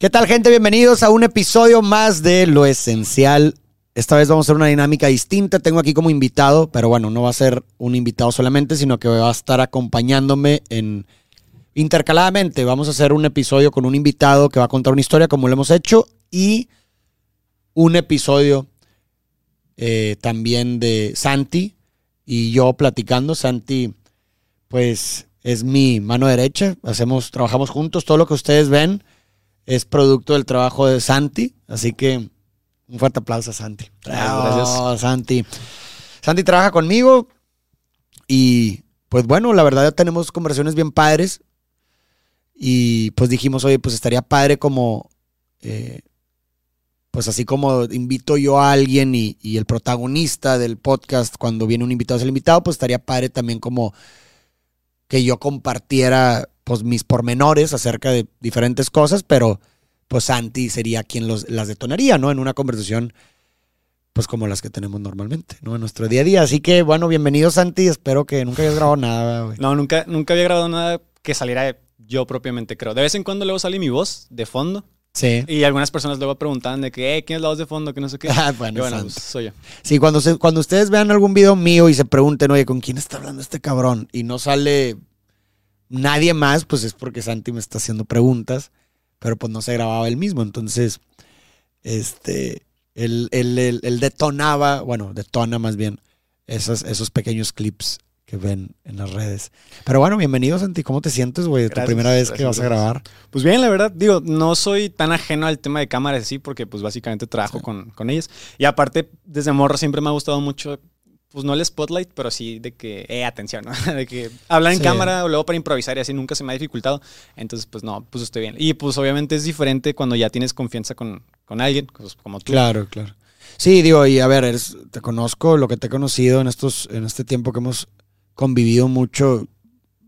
¿Qué tal, gente? Bienvenidos a un episodio más de Lo Esencial. Esta vez vamos a hacer una dinámica distinta. Tengo aquí como invitado, pero bueno, no va a ser un invitado solamente, sino que va a estar acompañándome en intercaladamente. Vamos a hacer un episodio con un invitado que va a contar una historia como lo hemos hecho y un episodio eh, también de Santi y yo platicando. Santi, pues es mi mano derecha. Hacemos, trabajamos juntos. Todo lo que ustedes ven es producto del trabajo de Santi. Así que un fuerte aplauso a Santi. Gracias. Santi. Santi trabaja conmigo y pues bueno, la verdad ya tenemos conversaciones bien padres y pues dijimos, oye, pues estaría padre como, eh, pues así como invito yo a alguien y, y el protagonista del podcast cuando viene un invitado es el invitado, pues estaría padre también como que yo compartiera pues mis pormenores acerca de diferentes cosas, pero pues Santi sería quien los, las detonaría, ¿no? En una conversación, pues como las que tenemos normalmente, ¿no? En nuestro día a día. Así que, bueno, bienvenido Santi, espero que nunca hayas grabado nada, güey. No, nunca, nunca había grabado nada que saliera yo propiamente, creo. De vez en cuando luego sale mi voz de fondo. Sí. Y algunas personas luego preguntan de que, "Eh, ¿quién es la voz de fondo? Que no sé qué. Ah, bueno, pues, soy yo. Sí, cuando, se- cuando ustedes vean algún video mío y se pregunten, oye, ¿con quién está hablando este cabrón? Y no sale nadie más, pues es porque Santi me está haciendo preguntas, pero pues no se grababa él mismo. Entonces, este, él, él- él- él detonaba, bueno, detona más bien esos, esos pequeños clips que ven en las redes. Pero bueno, bienvenido Santi, ¿cómo te sientes, güey? Tu primera vez que vas a grabar. Pues bien, la verdad, digo, no soy tan ajeno al tema de cámaras así, porque pues básicamente trabajo Sí. con, con ellas. Y aparte, desde morro siempre me ha gustado mucho, pues no el spotlight, pero sí de que, eh, atención, ¿no? De que hablar en Sí. cámara o luego para improvisar y así nunca se me ha dificultado. Entonces, pues no, pues estoy bien. Y pues obviamente es diferente cuando ya tienes confianza con, con alguien, pues, como tú. Claro, claro. Sí, digo, y a ver, eres- te conozco, lo que te he conocido en estos, en este tiempo que hemos convivido mucho,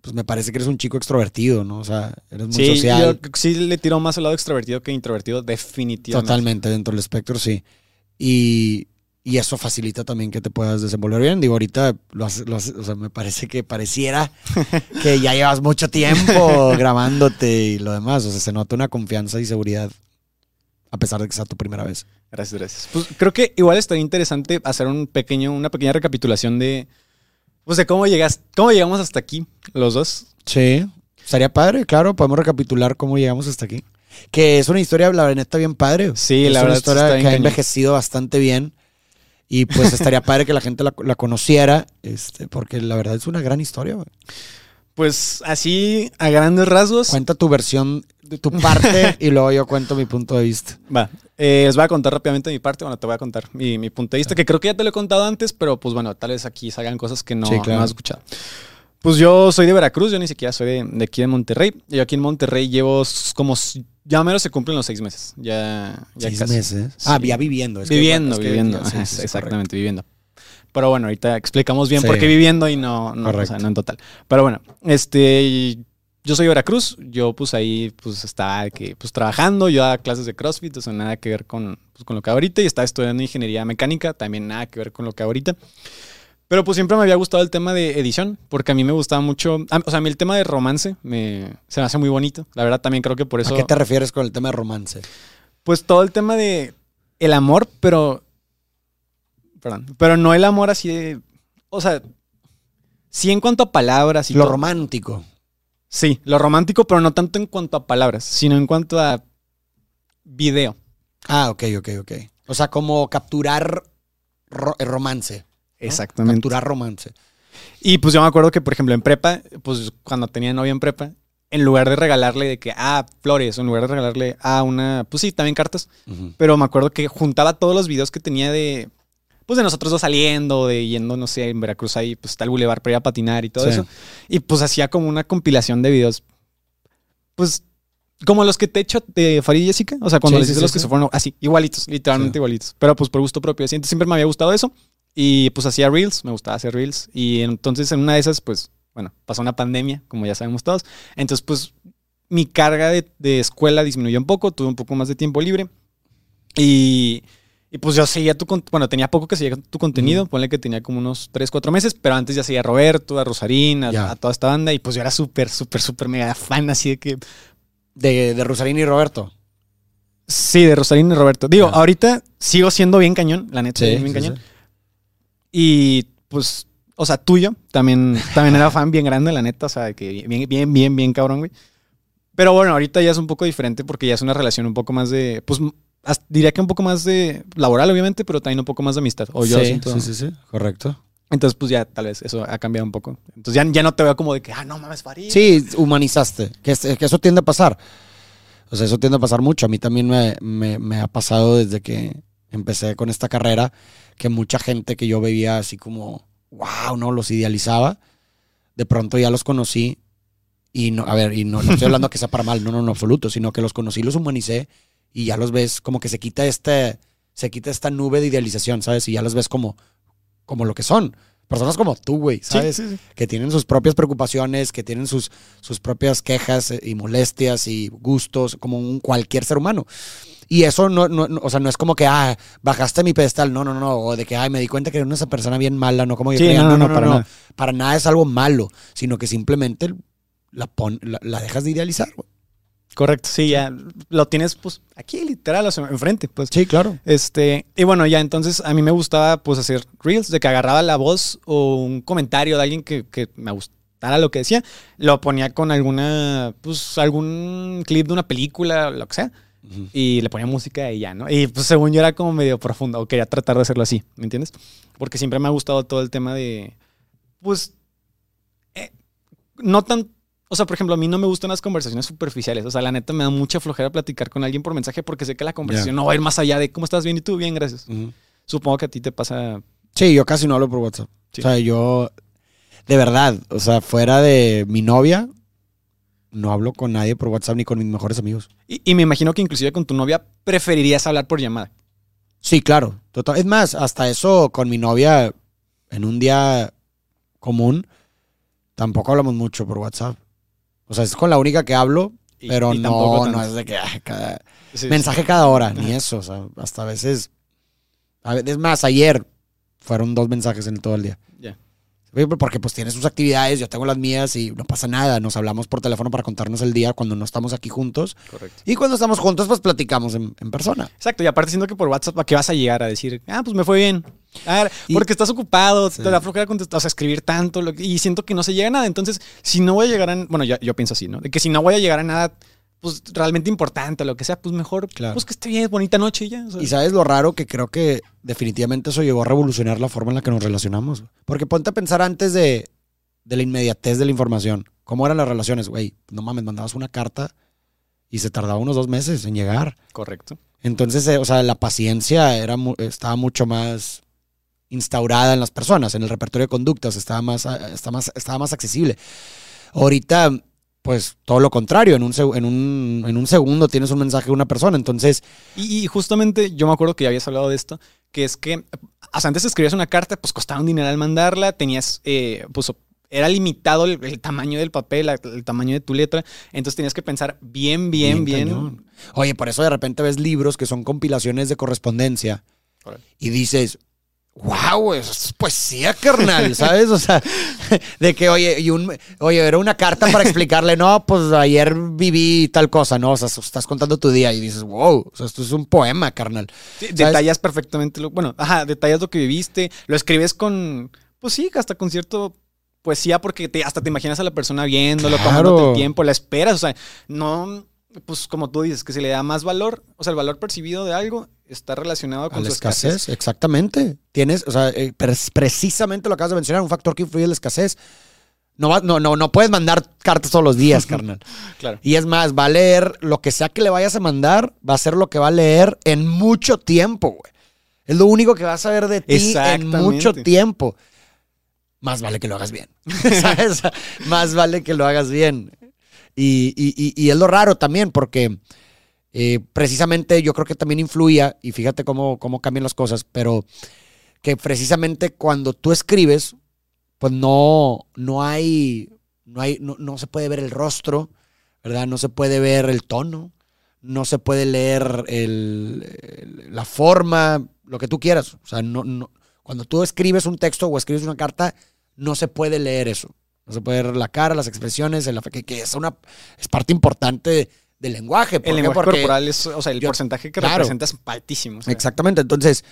pues me parece que eres un chico extrovertido, ¿no? O sea, eres muy Sí, social. yo sí le tiro más al lado extrovertido que introvertido, definitivamente. Totalmente, dentro del espectro, sí. Y, y eso facilita también que te puedas desenvolver bien. Digo, ahorita lo haces, lo haces- o sea, me parece que pareciera que ya llevas mucho tiempo grabándote y lo demás. O sea, se nota una confianza y seguridad a pesar de que sea tu primera vez. Gracias, gracias. Pues creo que igual estaría interesante hacer un pequeño, una pequeña recapitulación de, pues de cómo llegas, cómo llegamos hasta aquí, los dos. Sí, estaría padre, claro, podemos recapitular cómo llegamos hasta aquí. Que es una historia, la neta, bien padre. Sí, es la una verdad, sí historia está bien que ha envejecido bastante bien. Y pues estaría padre que la gente la, la conociera, este, porque la verdad es una gran historia. güey. Pues así, a grandes rasgos. Cuenta tu versión de tu parte y luego yo cuento mi punto de vista. Va, eh, les voy a contar rápidamente mi parte. Bueno, te voy a contar mi, mi punto de vista, que creo que ya te lo he contado antes, pero pues bueno, tal vez aquí salgan cosas que no, Sí, claro. no has escuchado. Pues yo soy de Veracruz, yo ni siquiera soy de, de aquí de Monterrey. Yo aquí en Monterrey llevo como, ya menos se cumplen los seis meses. Ya, ya Seis casi. meses. Sí. Ah, ya viviendo. es que- viviendo, es que- viviendo. sí, sí, Ajá, sí, exactamente, viviendo. Pero bueno, ahorita explicamos bien Sí. por qué viviendo y no, no, o sea, Correcto. no en total. Pero bueno, este, yo soy de Veracruz, yo pues ahí pues estaba que, pues trabajando, yo daba clases de CrossFit, o sea, nada que ver con, pues, con lo que ahorita, y estaba estudiando ingeniería mecánica, también nada que ver con lo que ahorita. Pero pues siempre me había gustado el tema de edición, porque a mí me gustaba mucho, o sea, a mí el tema de romance me, se me hace muy bonito. La verdad también creo que por eso... ¿A qué te refieres con el tema de romance? Pues todo el tema de el amor, pero. Perdón. Pero no el amor así de. O sea. Sí, en cuanto a palabras y Lo todo. romántico. Sí, lo romántico, pero no tanto en cuanto a palabras, sino en cuanto a video. Ah, ok, ok, ok. O sea, como capturar ro- eh, ¿no? Exactamente. Capturar romance. Y pues yo me acuerdo que, por ejemplo, en prepa, pues cuando tenía novia en prepa, en lugar de regalarle de que, ah, flores, en lugar de regalarle, ah, una, pues sí, también cartas, pero me acuerdo que juntaba todos los videos que tenía de, pues de nosotros dos saliendo, de yendo, no sé, en Veracruz ahí, pues está el bulevar para ir a patinar y todo Sí. eso. Y pues hacía como una compilación de videos, pues como los que te he hecho de Farid y Jessica, o sea, cuando Sí, les hice sí, los que se fueron así, igualitos, literalmente igualitos, pero pues por gusto propio. siempre me había gustado eso y pues hacía reels, me gustaba hacer reels y entonces en una de esas, pues, bueno, pasó una pandemia, como ya sabemos todos. Entonces, pues mi carga de, de escuela disminuyó un poco, tuve un poco más de tiempo libre. Y, y pues yo seguía tu, bueno, tenía poco que seguía tu contenido, ponle que tenía como unos 3, 4 meses, pero antes ya seguía a Roberto, a Rosarín, a, a toda esta banda y pues yo era súper, súper, súper mega fan, así de que... De, de Rosarín y Roberto. Sí, de Rosalina y Roberto. Digo, ahorita sigo siendo bien cañón, la neta, Sí, bien sí, cañón. sí. Y pues, o sea, tuyo, también, también era fan bien grande, la neta, o sea, que bien, bien, bien, bien cabrón, güey. Pero bueno, ahorita ya es un poco diferente porque ya es una relación un poco más de, pues, diría que un poco más de laboral, obviamente, pero también un poco más de amistad. O yo sí, siento. sí, sí, sí, correcto. Entonces, pues ya tal vez eso ha cambiado un poco. Entonces ya, ya no te veo como de que, ah, no mames, Farid. Sí, humanizaste, que, que eso tiende a pasar. O sea, eso tiende a pasar mucho. A mí también me, me- me ha pasado desde que empecé con esta carrera, que mucha gente que yo veía así como, wow, no, los idealizaba. De pronto ya los conocí y no, a ver, y no, estoy hablando que sea para mal, no, no, en absoluto, sino que los conocí, los humanicé y ya los ves como que se quita este, se quita esta nube de idealización, ¿sabes? Y ya los ves como, como lo que son. Personas como tú, güey, ¿sabes? sí, sí. que tienen sus propias preocupaciones, que tienen sus, sus propias quejas eh, y molestias y gustos, como un cualquier ser humano. Y eso no, no, no- o sea, no es como que, ah, bajaste mi pedestal, no, no, no, o de que, ay, me di cuenta que era una persona bien mala, no como yo creía. no, no, no, para nada. Para nada es algo malo, sino que simplemente la, pon- la, la dejas de idealizar. güey. Correcto, sí, ya lo tienes, pues, aquí literal, o sea, enfrente, pues. Sí, claro. Este, y bueno, ya entonces a mí me gustaba pues hacer reels de que agarraba la voz o un comentario de alguien que, que me gustara lo que decía, lo ponía con alguna, pues algún clip de una película, lo que sea, y le ponía música y ya, ¿no? Y pues según yo era como medio profundo, o quería tratar de hacerlo así, ¿me entiendes? Porque siempre me ha gustado todo el tema de, pues, eh, no tan... O sea, por ejemplo, a mí no me gustan las conversaciones superficiales. O sea, la neta me da mucha flojera platicar con alguien por mensaje porque sé que la conversación no va a ir más allá de cómo estás bien y tú bien, gracias. Supongo que a ti te pasa. Sí, yo casi no hablo por WhatsApp. Sí. O sea, yo, de verdad, o sea, fuera de mi novia, no hablo con nadie por WhatsApp ni con mis mejores amigos. Y, y me imagino que inclusive con tu novia preferirías hablar por llamada. Sí, claro. Total. Es más, hasta eso con mi novia en un día común, tampoco hablamos mucho por WhatsApp. O sea, es con la única que hablo, Y- pero y no, no es de que cada- Sí, mensaje cada hora, ni eso. O sea, hasta a veces. a ve- es más, ayer fueron dos mensajes en todo el día. Ya. Porque pues tiene sus actividades, yo tengo las mías y no pasa nada. Nos hablamos por teléfono para contarnos el día cuando no estamos aquí juntos. Correcto. Y cuando estamos juntos, pues platicamos en, en persona. Exacto, y aparte siento que por WhatsApp, ¿a qué vas a llegar a decir? Ah, pues me fue bien. Ah, Y- porque estás ocupado, Sí. te da flojera contestar, o sea, escribir tanto, lo y siento que no se llega a nada. Entonces, si no voy a llegar a. Bueno, yo pienso así, ¿no? De que si no voy a llegar a nada, pues realmente importante, lo que sea, pues mejor, Claro. pues que esté bien, bonita noche y ya. o sea. Y sabes lo raro que creo que definitivamente eso llegó a revolucionar la forma en la que nos relacionamos. Porque ponte a pensar antes de, de la inmediatez de la información. ¿Cómo eran las relaciones? Güey, no mames, mandabas una carta y se tardaba unos dos meses en llegar. Correcto. Entonces, eh, o sea, la paciencia era estaba mucho más instaurada en las personas, en el repertorio de conductas, estaba más, estaba más, estaba más accesible. Ahorita, pues todo lo contrario, en un, en, un, en un segundo tienes un mensaje de una persona, entonces, Y, y justamente yo me acuerdo que ya habías hablado de esto, que es que sea, antes escribías una carta, pues costaba un dineral mandarla, tenías, eh, pues era limitado el, el tamaño del papel, el, tamaño de tu letra, entonces tenías que pensar bien, bien, bien. Oye, por eso de repente ves libros que son compilaciones de correspondencia y dices, wow, eso es poesía, carnal, ¿sabes? O sea, de que, oye, y un, oye, era una carta para explicarle, no, pues ayer viví tal cosa, ¿no? O sea, estás contando tu día y dices, wow, o sea, esto es un poema, carnal. Sí, detallas perfectamente lo, bueno, ajá, detallas lo que viviste, lo escribes con, pues sí, hasta con cierto poesía porque te, hasta te imaginas a la persona viéndolo, Claro. tomándote el tiempo, la esperas, o sea, no, pues como tú dices, que se le da más valor, o sea, el valor percibido de algo está relacionado con la su escasez, escasez. exactamente. Tienes, o sea, eh, pre- precisamente lo acabas de mencionar, un factor que influye en la escasez. No, va- no, no, no puedes mandar cartas todos los días, carnal. Claro. Y es más, va a leer lo que sea que le vayas a mandar, va a ser lo que va a leer en mucho tiempo, güey. Es lo único que va a saber de ti en mucho tiempo. Más vale que lo hagas bien. ¿Sabes? Más vale que lo hagas bien. Y, y- y- es lo raro también, porque eh, precisamente yo creo que también influía, y fíjate cómo, cómo cambian las cosas, pero que precisamente cuando tú escribes, pues no, no hay, no hay, no, no se puede ver el rostro, ¿verdad? No se puede ver el tono, no se puede leer el- el- la forma, lo que tú quieras. O sea, no, no, cuando tú escribes un texto o escribes una carta, no se puede leer eso. No se puede ver la cara, las expresiones, el que, que es una es parte importante del lenguaje. ¿Por El lenguaje Porque- corporal es, o sea, el yo- porcentaje que claro. representa es altísimo. o sea, Exactamente. Entonces,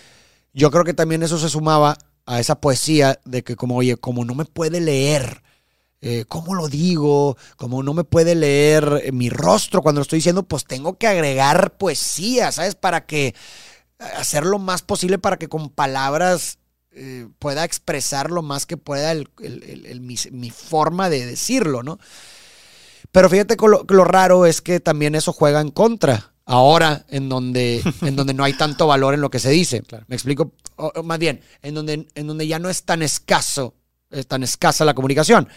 yo creo que también eso se sumaba a esa poesía de que como, oye, como no me puede leer, eh, ¿cómo lo digo? Como no me puede leer eh, mi rostro cuando lo estoy diciendo, pues tengo que agregar poesía, ¿sabes? Para que eh, hacer lo más posible para que con palabras eh, pueda expresar lo más que pueda el- el- el- el- mi, mi forma de decirlo, ¿no? Pero fíjate que lo, raro es que también eso juega en contra. Ahora, en donde, en donde no hay tanto valor en lo que se dice. Claro. Me explico. O- o más bien, en donde, en donde ya no es tan escaso, es tan escasa la comunicación.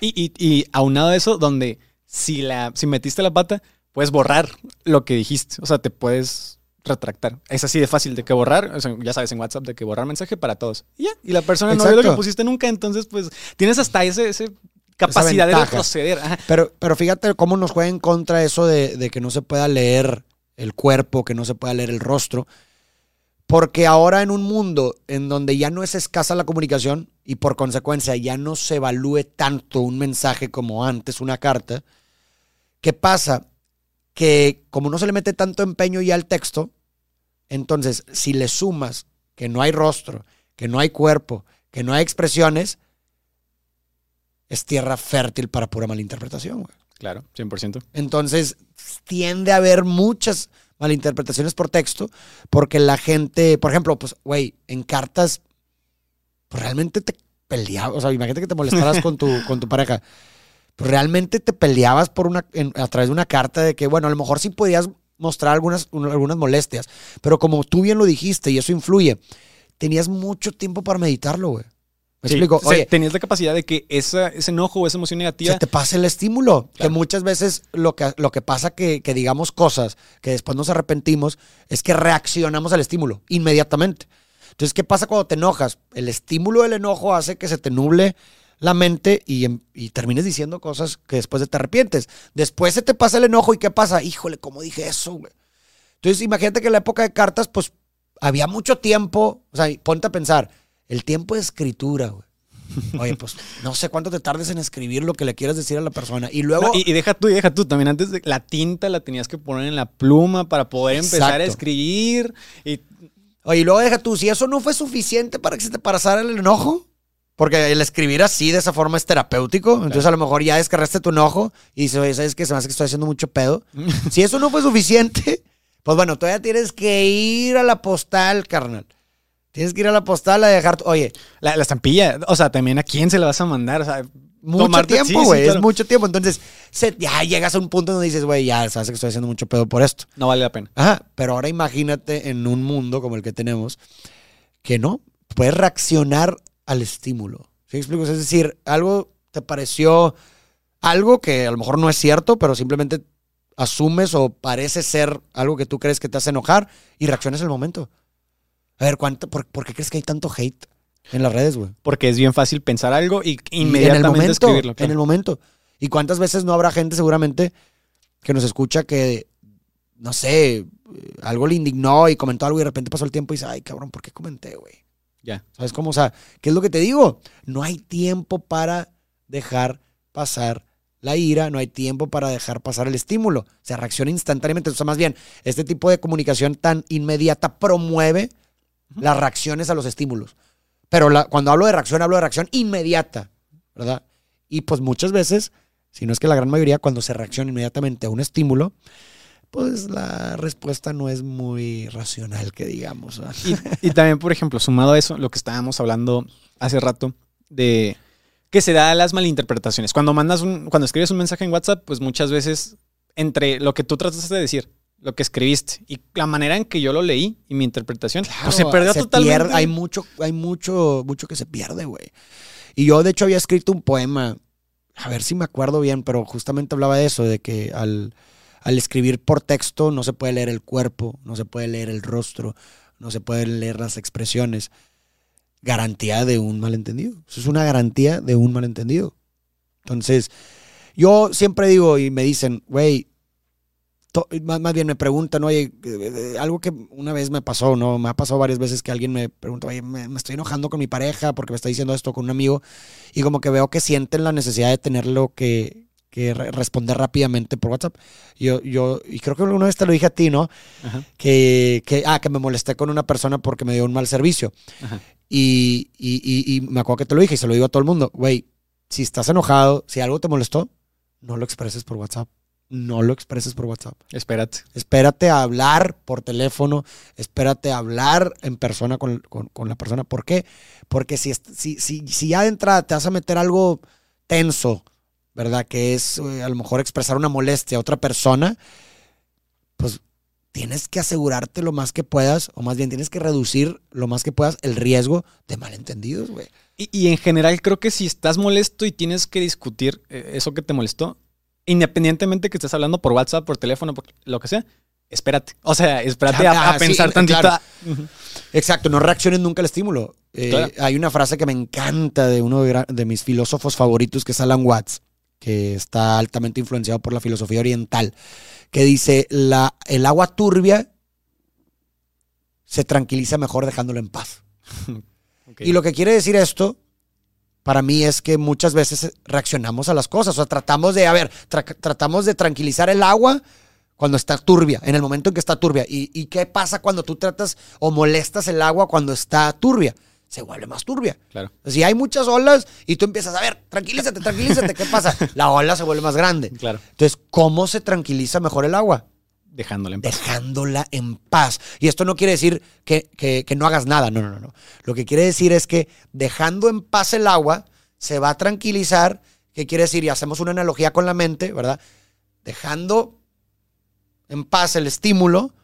Y, y, y aunado a eso, donde si, la, si metiste la pata, puedes borrar lo que dijiste. O sea, te puedes retractar. Es así de fácil de que borrar. O sea, ya sabes en WhatsApp de que borrar mensaje para todos. Y ya. Y la persona no ve lo que pusiste nunca. Entonces, pues tienes hasta ese, ese capacidad de retroceder. Ajá. Pero, pero fíjate cómo nos juega en contra eso de, de que no se pueda leer el cuerpo, que no se pueda leer el rostro. Porque ahora en un mundo en donde ya no es escasa la comunicación y por consecuencia ya no se evalúe tanto un mensaje como antes una carta, ¿qué pasa? Que como no se le mete tanto empeño ya al texto, entonces si le sumas que no hay rostro, que no hay cuerpo, que no hay expresiones, es tierra fértil para pura malinterpretación. güey. Claro, 100%. Entonces tiende a haber muchas malinterpretaciones por texto porque la gente, por ejemplo, pues, güey, en cartas, pues realmente te peleabas, o sea, imagínate que te molestaras con tu, con tu pareja. Pues realmente te peleabas por una, en- a través de una carta de que, bueno, a lo mejor sí podías mostrar algunas, un- algunas molestias, pero como tú bien lo dijiste y eso influye, tenías mucho tiempo para meditarlo, güey. Me Sí, explico. o sea, Oye, tenías la capacidad de que esa, ese enojo o esa emoción negativa. se te pasa el estímulo. Que muchas veces lo que, lo que pasa que, que digamos cosas que después nos arrepentimos es que reaccionamos al estímulo inmediatamente. Entonces, ¿qué pasa cuando te enojas? El estímulo del enojo hace que se te nuble la mente y, em- y termines diciendo cosas que después de te arrepientes. Después se te pasa el enojo y ¿qué pasa? Híjole, ¿cómo dije eso? güey? Entonces, imagínate que en la época de cartas, pues había mucho tiempo. O sea, ponte a pensar, el tiempo de escritura, güey. Oye, pues no sé cuánto te tardes en escribir lo que le quieras decir a la persona. Y luego. No, y, y deja tú, y deja tú. También antes de la tinta la tenías que poner en la pluma para poder empezar a escribir. Y Oye, y luego deja tú, si eso no fue suficiente para que se te pasara el enojo, porque el escribir así de esa forma es terapéutico, entonces a lo mejor ya descargaste tu enojo y dices, oye, ¿sabes qué? Se me hace que estoy haciendo mucho pedo. si eso no fue suficiente, pues bueno, todavía tienes que ir a la postal, carnal. Tienes que ir a la postal a dejar, tu- oye, la, la estampilla, o sea, también a quién se la vas a mandar. O sea, mucho tomarte- tiempo, sí, güey, claro. es mucho tiempo. Entonces, se- ya llegas a un punto donde dices, güey, ya sabes que estoy haciendo mucho pedo por esto. No vale la pena. Ajá, pero ahora imagínate en un mundo como el que tenemos, que no, puedes reaccionar al estímulo. ¿Sí me explico? Es decir, algo te pareció algo que a lo mejor no es cierto, pero simplemente asumes o parece ser algo que tú crees que te hace enojar y reaccionas en el momento. A ver, ¿cuánto, por, por qué crees que hay tanto hate en las redes, güey? Porque es bien fácil pensar algo y Y inmediatamente en el momento, escribirlo. En el momento. ¿Y cuántas veces no habrá gente seguramente que nos escucha que, no sé, algo le indignó y comentó algo y de repente pasó el tiempo y dice, ay, cabrón, ¿por qué comenté, güey? Ya. ¿Sabes cómo? O sea, ¿qué es lo que te digo? No hay tiempo para dejar pasar la ira, no hay tiempo para dejar pasar el estímulo. Se reacciona instantáneamente. O sea, más bien, este tipo de comunicación tan inmediata promueve las reacciones a los estímulos. Pero la- cuando hablo de reacción, hablo de reacción inmediata, ¿verdad? Y pues muchas veces, si no es que la gran mayoría, cuando se reacciona inmediatamente a un estímulo, pues la respuesta no es muy racional, que digamos. Y, y también, por ejemplo, sumado a eso, lo que estábamos hablando hace rato de que se da las malinterpretaciones. Cuando mandas un, cuando escribes un mensaje en WhatsApp, pues muchas veces entre lo que tú trataste de decir, lo que escribiste y la manera en que yo lo leí y mi interpretación, pues se perdió totalmente. pierde, hay mucho, hay mucho, mucho que se pierde, güey. Y yo, de hecho, había escrito un poema, a ver si me acuerdo bien, pero justamente hablaba de eso, de que al, al escribir por texto no se puede leer el cuerpo, no se puede leer el rostro, no se pueden leer las expresiones. Garantía de un malentendido. Eso es una garantía de un malentendido. Entonces, yo siempre digo y me dicen, güey, más, bien me preguntan, oye, eh, algo que una vez me pasó, ¿no? Me ha pasado varias veces que alguien me pregunta, oye, me, estoy enojando con mi pareja porque me está diciendo esto con un amigo y como que veo que sienten la necesidad de tenerlo que, que re- responder rápidamente por WhatsApp. Yo, yo, y creo que una vez te lo dije a ti, ¿no? Ajá, Que, que, ah, que me molesté con una persona porque me dio un mal servicio. ajá. Y, y, y, y me acuerdo que te lo dije y se lo digo a todo el mundo. Güey, si estás enojado, si algo te molestó, no lo expreses por WhatsApp. No lo expreses por WhatsApp. Espérate. Espérate a hablar por teléfono, espérate a hablar en persona con, con- con la persona. ¿Por qué? Porque si, si, si, si ya de entrada te vas a meter algo tenso, ¿verdad? Que es eh, a lo mejor expresar una molestia a otra persona, pues tienes que asegurarte lo más que puedas, o más bien tienes que reducir lo más que puedas el riesgo de malentendidos, güey. Y, y en general creo que si estás molesto y tienes que discutir eh, eso que te molestó, independientemente que estés hablando por WhatsApp, por teléfono, por lo que sea, espérate. O sea, espérate a, a ah, sí, pensar tantito. claro. Ujú. Exacto, no reacciones nunca al estímulo. Eh, Claro. Hay una frase que me encanta de uno de mis filósofos favoritos, que es Alan Watts, que está altamente influenciado por la filosofía oriental, que dice, la, el agua turbia se tranquiliza mejor dejándolo en paz. Y lo que quiere decir esto, para mí, es que muchas veces reaccionamos a las cosas. O sea, tratamos de, a ver, tra- tratamos de tranquilizar el agua cuando está turbia, en el momento en que está turbia. ¿Y, y qué pasa cuando tú tratas o molestas el agua cuando está turbia? Se vuelve más turbia. Claro. Si hay muchas olas y tú empiezas a ver, tranquilízate, tranquilízate, ¿qué pasa? La ola se vuelve más grande. Claro. Entonces, ¿cómo se tranquiliza mejor el agua? Dejándola en paz. dejándola en paz. Y esto no quiere decir que, que- que no hagas nada, no, no, no. Lo que quiere decir es que dejando en paz el agua se va a tranquilizar. ¿Qué quiere decir? Y hacemos una analogía con la mente, ¿verdad? Dejando en paz el estímulo,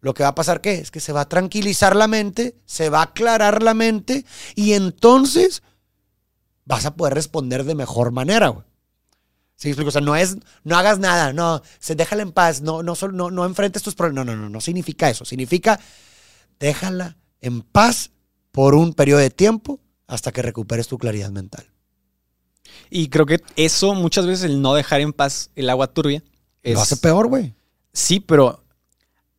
lo que va a pasar ¿qué? es que se va a tranquilizar la mente, se va a aclarar la mente y entonces vas a poder responder de mejor manera, güey. ¿Sí explico? O sea, no es, no hagas nada, no, se déjala en paz, no, no, no, no enfrentes tus problemas. No, no, no, no significa eso. Significa déjala en paz por un periodo de tiempo hasta que recuperes tu claridad mental. Y creo que eso, muchas veces, el no dejar en paz el agua turbia. Es, Lo hace peor, güey. Sí, pero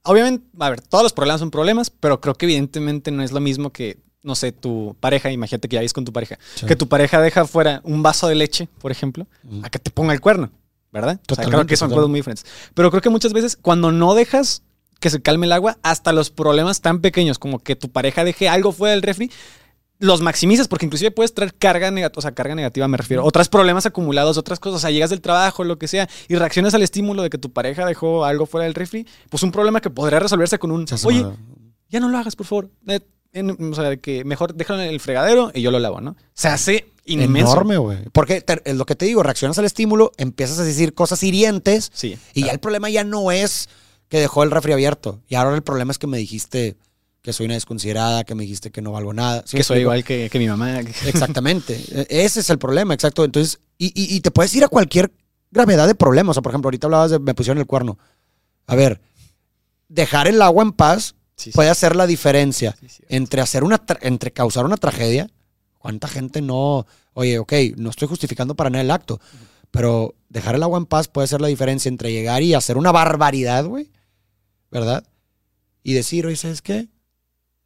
obviamente, a ver, todos los problemas son problemas, pero creo que evidentemente no es lo mismo que, no sé, tu pareja, imagínate que ya vives con tu pareja, Sí. que tu pareja deja fuera un vaso de leche, por ejemplo, Mm. a que te ponga el cuerno, ¿verdad? O sea, creo que son totalmente. cosas muy diferentes. Pero creo que muchas veces cuando no dejas que se calme el agua, hasta los problemas tan pequeños como que tu pareja deje algo fuera del refri, los maximizas porque inclusive puedes traer carga negativa, o sea, carga negativa me refiero, otros problemas acumulados, otras cosas, o sea, llegas del trabajo, lo que sea, y reaccionas al estímulo de que tu pareja dejó algo fuera del refri, pues un problema que podría resolverse con un, oye, ya no lo hagas, por favor. Eh, en- o sea, que mejor déjalo en el fregadero y yo lo lavo, ¿no? Se hace inmenso. enorme, güey. Porque te- es lo que te digo, reaccionas al estímulo, empiezas a decir cosas hirientes Sí. y ya el problema ya no es que dejó el refri abierto. Y ahora el problema es que me dijiste que soy una desconsiderada, que me dijiste que no valgo nada. ¿Sí me que soy igual que, que mi mamá. Exactamente. E- Ese es el problema, exacto. Entonces, y, y- y te puedes ir a cualquier gravedad de problema. O sea, por ejemplo, ahorita hablabas de me pusieron el cuerno. A ver, dejar el agua en paz Sí, sí. puede hacer la diferencia Sí, entre hacer una entre causar una tragedia. ¿Cuánta gente no? Oye, ok, no estoy justificando para nada el acto, pero dejar el agua en paz puede ser la diferencia entre llegar y hacer una barbaridad, güey, ¿verdad? Y decir, oye, ¿sabes qué?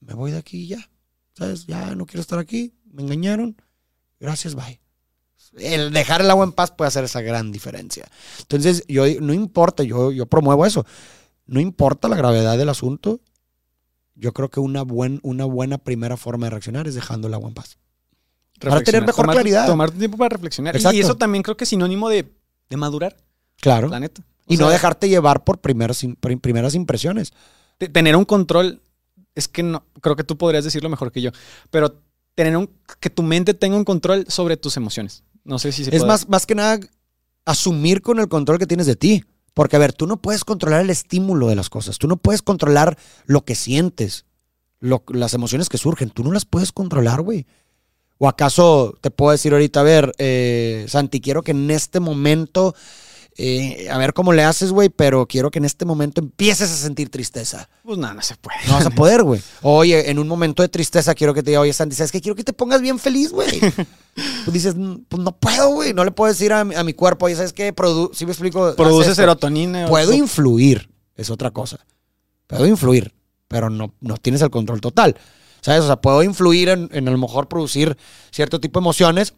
Me voy de aquí y ya. ¿Sabes? Ya no quiero estar aquí. Me engañaron. Gracias, bye. El dejar el agua en paz puede hacer esa gran diferencia. Entonces, yo no importa, yo, yo promuevo eso. No importa la gravedad del asunto, yo creo que una, buen, una buena primera forma de reaccionar es dejando el agua en paz. Para tener mejor tomar- claridad. Tomar tiempo para reflexionar. Exacto. Y eso también creo que es sinónimo de, de madurar, Claro. la neta. O Y no dejarte llevar por primeras, im- prim- primeras impresiones. te- tener un control, es que no, creo que tú podrías decirlo mejor que yo, pero tener un, que tu mente tenga un control sobre tus emociones. No sé si se es puede- más, más que nada asumir con el control que tienes de ti. Porque, a ver, tú no puedes controlar el estímulo de las cosas. Tú no puedes controlar lo que sientes, lo- las emociones que surgen. Tú no las puedes controlar, güey. ¿O acaso te puedo decir ahorita, a ver, eh, Santi, quiero que en este momento, eh, a ver cómo le haces, güey, pero quiero que en este momento empieces a sentir tristeza. Pues no, no se puede. No vas a poder, güey. Oye, en un momento de tristeza quiero que te diga, oye, Santi, ¿sabes qué? Quiero que te pongas bien feliz, güey. Pues dices, "Mm, pues no puedo, güey. No le puedo decir a mi, a mi cuerpo, oye, ¿sabes qué? Produ ¿Sí me explico? Produce esto". serotonina. Puedo o- influir, es otra cosa. Puedo influir, pero no, no tienes el control total. ¿Sabes? O sea, puedo influir en, en a lo mejor producir cierto tipo de emociones,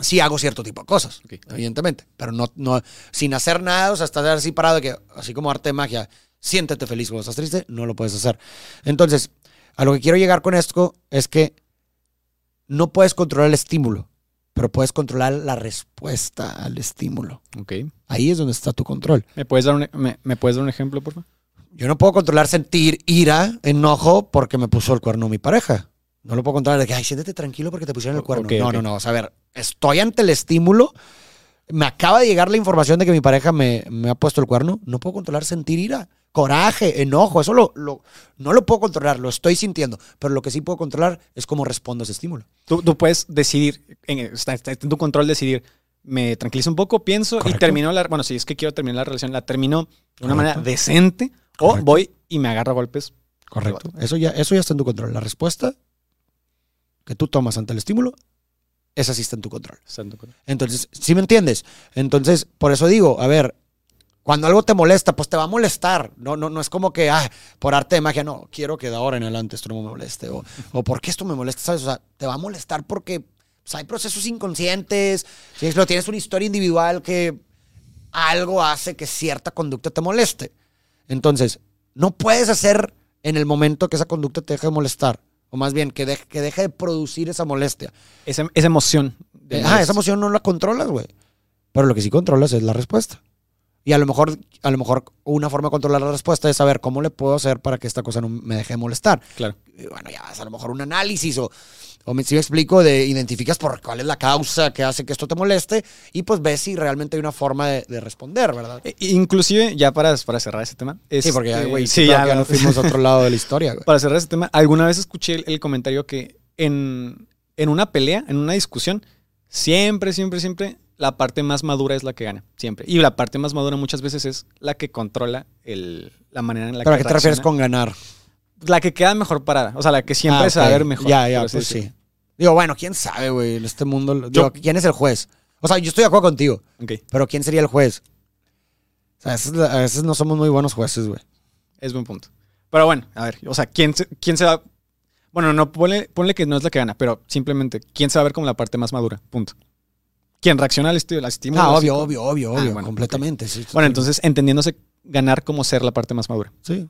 sí hago cierto tipo de cosas, evidentemente, pero no, no, sin hacer nada, o sea, estar así parado que, así como arte de magia, siéntete feliz cuando estás triste, no lo puedes hacer. Entonces, a lo que quiero llegar con esto es que no puedes controlar el estímulo, pero puedes controlar la respuesta al estímulo. Ok. Ahí es donde está tu control. ¿Me puedes dar un, me, me puedes dar un ejemplo, por favor? Yo no puedo controlar sentir ira, enojo, porque me puso el cuerno mi pareja. No lo puedo controlar de que, ay, siéntete tranquilo porque te pusieron el cuerno. No, no, no. O sea, a ver, estoy ante el estímulo. Me acaba de llegar la información de que mi pareja me, me ha puesto el cuerno. No puedo controlar sentir ira, coraje, enojo. Eso lo, lo- no lo puedo controlar, lo estoy sintiendo. Pero lo que sí puedo controlar es cómo respondo a ese estímulo. Tú, tú puedes decidir, en, está, está en tu control decidir, me tranquilizo un poco, pienso y termino la, bueno, si es que quiero terminar la relación, la termino de una Correcto. manera decente o Correcto. voy y me agarro a golpes. Correcto. Eso ya, eso ya está en tu control. La respuesta que tú tomas ante el estímulo, esa sí está en tu control. Está en tu control. Entonces, ¿sí me entiendes? Entonces, por eso digo, a ver, cuando algo te molesta, pues te va a molestar. No, no, no es como que, ah, por arte de magia, no, quiero que de ahora en adelante esto no me moleste. O, o ¿por qué esto me molesta? ¿Sabes? O sea, te va a molestar porque pues, hay procesos inconscientes. Si tienes una historia individual que algo hace que cierta conducta te moleste. Entonces, no puedes hacer en el momento que esa conducta te deje de molestar. O más bien, que deje, que deje de producir esa molestia. Esa, esa emoción. de Eh, ah, esa emoción no la controlas, güey. Pero lo que sí controlas es la respuesta. Y a lo mejor, a lo mejor una forma de controlar la respuesta es saber cómo le puedo hacer para que esta cosa no me deje de molestar. Claro. Y bueno, ya vas a lo mejor un análisis o, o me, si me explico, de identificas por cuál es la causa que hace que esto te moleste y pues ves si realmente hay una forma de, de responder, ¿verdad? E- Inclusive, ya para, para cerrar ese tema. Sí, porque ya, güey, sí, sí, ya, ya, nos fuimos a otro lado de la historia, güey. Para cerrar ese tema, alguna vez escuché el, el comentario que en, en una pelea, en una discusión, siempre, siempre, siempre la parte más madura es la que gana. Siempre. Y la parte más madura muchas veces es la que controla el, la manera en la ¿Pero a que qué te refieres con ganar? La que queda mejor parada. O sea, la que siempre Ah, se va a ok. ver mejor. Ya, ya, pues sí. Digo, bueno, quién sabe, güey, en este mundo. digo, Yo- ¿Quién es el juez? O sea, yo estoy de acuerdo contigo. Ok, Pero ¿quién sería el juez? O sea, a veces, a veces no somos muy buenos jueces, güey. es buen punto. Pero bueno, a ver, o sea, ¿quién se, quién se va...? Bueno, no, ponle, ponle que no es la que gana, pero simplemente, ¿quién se va a ver como la parte más madura? Punto. ¿Quién reacciona al estímulo? Ah, obvio, obvio, obvio, Ah, obvio. bueno, completamente. sí, Bueno, entonces, entendiéndose ganar como ser la parte más madura. Sí.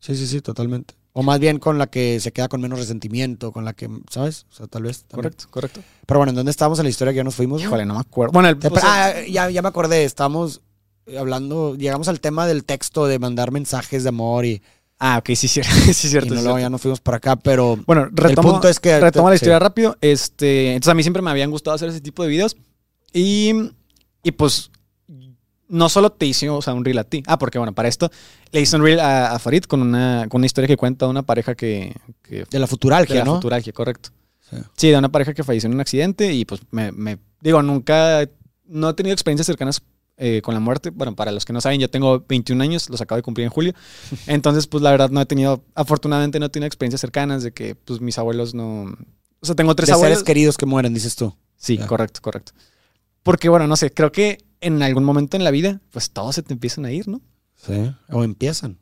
Sí, sí, sí, totalmente. O más bien con la que se queda con menos resentimiento, con la que, ¿sabes? O sea, tal vez. también. Correcto, correcto. Pero bueno, ¿en dónde estábamos en la historia que ya nos fuimos? Híjole, no me acuerdo. Bueno, el, o sea, ah, ya, ya me acordé. Estábamos hablando, llegamos al tema del texto, de mandar mensajes de amor y, ah, ok, sí, sí, y cierto. no, sí, luego cierto. ya nos fuimos para acá, pero Bueno, retomo, el punto es que... retomo la sí. historia rápido. Este, entonces, a mí siempre me habían gustado hacer ese tipo de videos. Y, y pues, no solo te hice o sea, un reel a ti. Ah, porque bueno, para esto le hice un reel a, a Farid con una, con una historia que cuenta de una pareja que, que De la de futuralgia, la ¿no? futuralgia, correcto. Sí. Sí, de una pareja que falleció en un accidente y pues me, me- digo, nunca, no he tenido experiencias cercanas eh, con la muerte. Bueno, para los que no saben, yo tengo 21 años, los acabo de cumplir en julio. Entonces, pues la verdad no he tenido, afortunadamente no he tenido experiencias cercanas de que pues mis abuelos no... O sea, tengo tres De abuelos. seres queridos que mueren, dices tú. Sí, correcto, correcto. Porque bueno, no sé, creo que en algún momento en la vida, pues todos se te empiezan a ir, ¿no? Sí. O empiezan.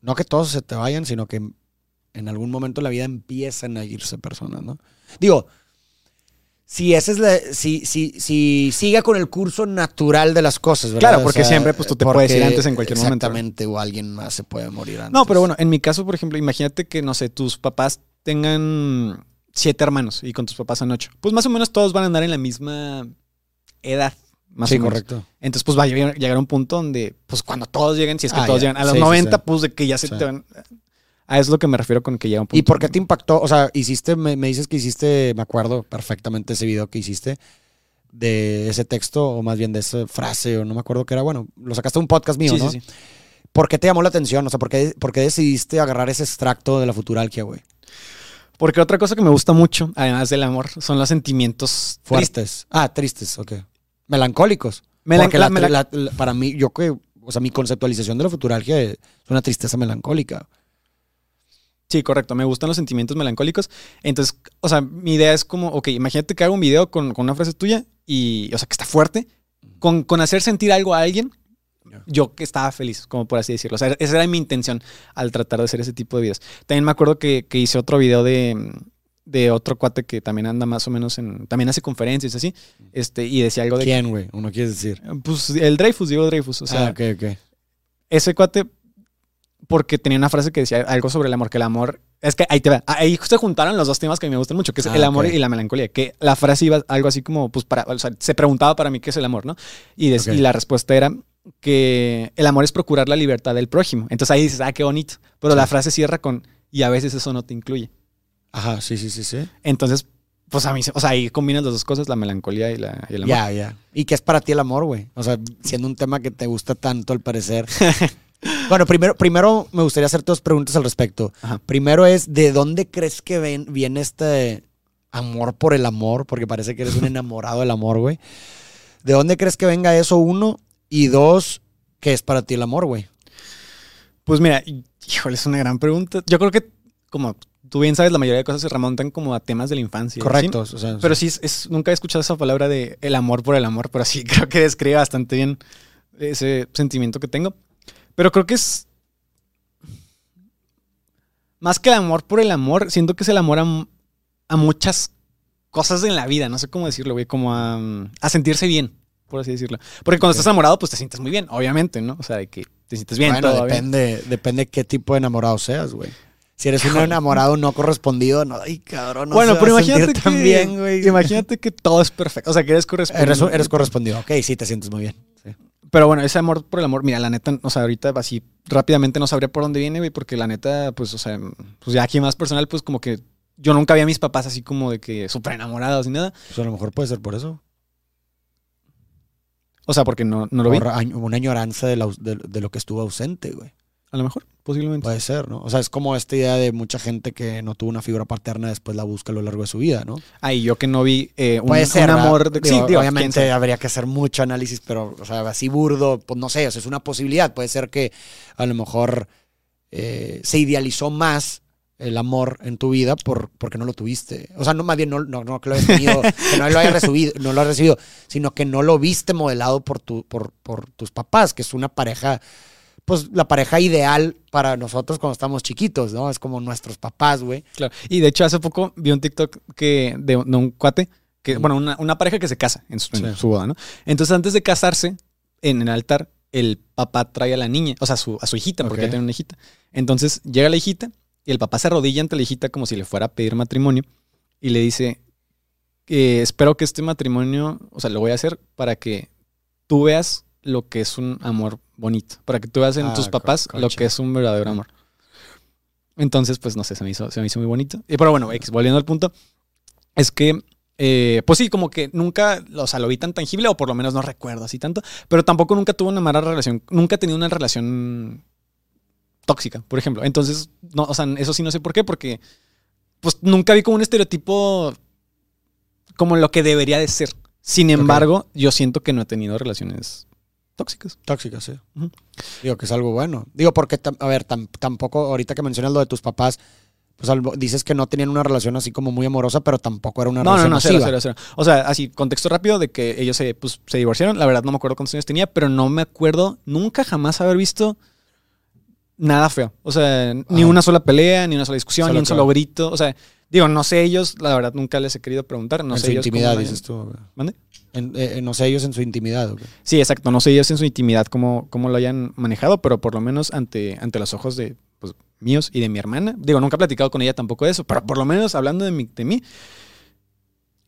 No que todos se te vayan, sino que en algún momento en la vida empiezan a irse personas, ¿no? Digo, si ese es la, si, si, si siga con el curso natural de las cosas, ¿verdad? Claro, porque siempre, pues, tú te puedes ir antes en cualquier momento, Exactamente, o alguien más se puede morir antes. No, pero bueno, en mi caso, por ejemplo, imagínate que, no sé, tus papás tengan siete hermanos y con tus papás son ocho. Pues más o menos todos van a andar en la misma edad. Más sí, o menos. correcto. Entonces, pues va a llegar, a un punto donde, pues cuando todos lleguen, si es que Ah, todos ya. llegan a los Sí, sí, 90, sí. pues de que ya se te van. A eso es lo que me refiero con que llega un punto. ¿Y por qué te impactó? O sea, hiciste, me, me dices que hiciste, me acuerdo perfectamente ese video que hiciste de ese texto, o más bien de esa frase, o no me acuerdo qué era. Bueno, lo sacaste de un podcast mío, Sí, ¿no? sí, sí. ¿Por qué te llamó la atención? O sea, ¿por qué, por qué decidiste agarrar ese extracto de la futuralgia, güey? Porque otra cosa que me gusta mucho, además del amor, son los sentimientos tristes. Fuertes. Ah, tristes, ok. Melancólicos. Melan- Porque la- la- melan- la- la- para mí, yo que, o sea, mi conceptualización de la futuralgia es una tristeza melancólica. Sí, correcto. Me gustan los sentimientos melancólicos. Entonces, o sea, mi idea es como, ok, imagínate que hago un video con, con una frase tuya y, o sea, que está fuerte. Con, con hacer sentir algo a alguien, yo que estaba feliz, como por así decirlo. O sea, esa era mi intención al tratar de hacer ese tipo de videos. También me acuerdo que, que hice otro video de, de otro cuate que también anda más o menos en. También hace conferencias así. Este, y decía algo de. ¿Quién, güey? ¿Uno quiere decir? Pues el Dreyfus, digo Dreyfus. O sea, ah, ok, ok. ese cuate. Porque tenía una frase que decía algo sobre el amor, que el amor. Es que ahí te va. Ahí se juntaron los dos temas que me gustan mucho, que es Ah, el amor ok. y la melancolía. Que la frase iba algo así como, pues para. O sea, se preguntaba para mí qué es el amor, ¿no? Y, des- Ok. y la respuesta era que el amor es procurar la libertad del prójimo. Entonces ahí dices, ah, qué bonito. Pero la Sí. frase cierra con, y a veces eso no te incluye. Ajá, sí, sí, sí, sí. Entonces, pues a mí, o sea, ahí combinas las dos cosas, la melancolía y, la, y el amor. Ya, ya. ¿Y qué es para ti el amor, güey? O sea, siendo un tema que te gusta tanto al parecer. bueno, primero, primero me gustaría hacer dos preguntas al respecto. Ajá. Primero es, ¿de dónde crees que ven, viene este amor por el amor? Porque parece que eres un enamorado del amor, güey. ¿De dónde crees que venga eso, uno? Y dos, ¿qué es para ti el amor, güey? Pues mira, híjole, es una gran pregunta. Yo creo que, como tú bien sabes, la mayoría de cosas se remontan como a temas de la infancia. ¿sí? Correcto. o sea, Pero sí, es, nunca he escuchado esa palabra de el amor por el amor, pero sí creo que describe bastante bien ese sentimiento que tengo. Pero creo que es. Más que el amor por el amor, siento que es el amor a, a muchas cosas en la vida. No sé cómo decirlo, güey. Como a, a sentirse bien, por así decirlo. Porque cuando estás enamorado, pues te sientes muy bien, obviamente, ¿no? O sea, de que te sientes bien. bueno, todo bien. depende, depende qué tipo de enamorado seas, güey. Si eres un enamorado no correspondido, no, ay, cabrón, no bueno, se pero va imagínate que, tan bien, güey. imagínate que todo es perfecto. O sea, que eres correspondido. Eres, eres correspondido. Ok, sí, te sientes muy bien. Sí. Pero bueno, ese amor por el amor, mira, la neta, o sea, ahorita así rápidamente no sabría por dónde viene, güey, porque la neta, pues, o sea, pues ya aquí más personal, pues como que yo nunca vi a mis papás así como de que súper enamorados ni nada. Pues a lo mejor puede ser por eso. O sea, porque no, no lo vi. Una añoranza de, la de lo que estuvo ausente, güey. A lo mejor, posiblemente. Puede ser, ¿no? O sea, es como esta idea de mucha gente que no tuvo una figura paterna, después la busca a lo largo de su vida, ¿no? Ay, yo que no vi eh, un, Puede ser. amor. De, sí, digo, obviamente habría que hacer mucho análisis, pero, o sea, así burdo, pues no sé, o sea, es una posibilidad. Puede ser que a lo mejor eh, se idealizó más el amor en tu vida por, porque no lo tuviste. O sea, no más bien no, no, no que lo hayas tenido, que no lo hayas recibido, no lo recibido, sino que no lo viste modelado por, tu, por, por tus papás, que es una pareja, pues la pareja ideal para nosotros cuando estamos chiquitos, ¿no? Es como nuestros papás, güey. Claro. Y de hecho, hace poco vi un TikTok que de, de un cuate, que, bueno, una, una pareja que se casa en su, en Sí. su boda, ¿no? Entonces, antes de casarse, en el altar, el papá trae a la niña, o sea, a su, a su hijita, porque Ok. ya tiene una hijita. Entonces, llega la hijita y el papá se arrodilla ante la hijita como si le fuera a pedir matrimonio y le dice: eh, Espero que este matrimonio, o sea, lo voy a hacer para que tú veas lo que es un amor bonito, para que tú veas en Ah, tus co- papás lo que es un verdadero amor. Entonces, pues no sé, se me hizo, se me hizo muy bonito. Y pero bueno, X, volviendo al punto, es que, eh, pues sí, como que nunca, o sea, lo vi tan tangible, o por lo menos no recuerdo así tanto, pero tampoco nunca tuvo una mala relación, nunca he tenido una relación tóxica, por ejemplo. Entonces, no, o sea, eso sí no sé por qué, porque pues nunca vi como un estereotipo como lo que debería de ser. Sin embargo, yo siento que no he tenido relaciones tóxicas. Tóxica, sí. Digo que es algo bueno. Digo, porque, a ver, tam- tampoco, ahorita que mencionas lo de tus papás, pues dices que no tenían una relación así como muy amorosa, pero tampoco era una No, no, relación no, cero, cero, cero. O sea, así, contexto rápido de que ellos se, pues, se divorciaron. La verdad no me acuerdo cuántos años tenía, pero no me acuerdo nunca jamás haber visto nada feo. O sea, ni una sola pelea, ni una sola discusión, Solo ni un solo grito. O sea, digo, no sé ellos, la verdad nunca les he querido preguntar. No en sé su ellos intimidad, dices tú. ¿Mande? En- eh, no sé ellos en su intimidad. Sí, exacto. No sé ellos en su intimidad cómo, cómo lo hayan manejado, pero por lo menos ante, ante los ojos de pues, míos y de mi hermana. Digo, nunca he platicado con ella tampoco de eso, pero por lo menos hablando de, mi, de mí,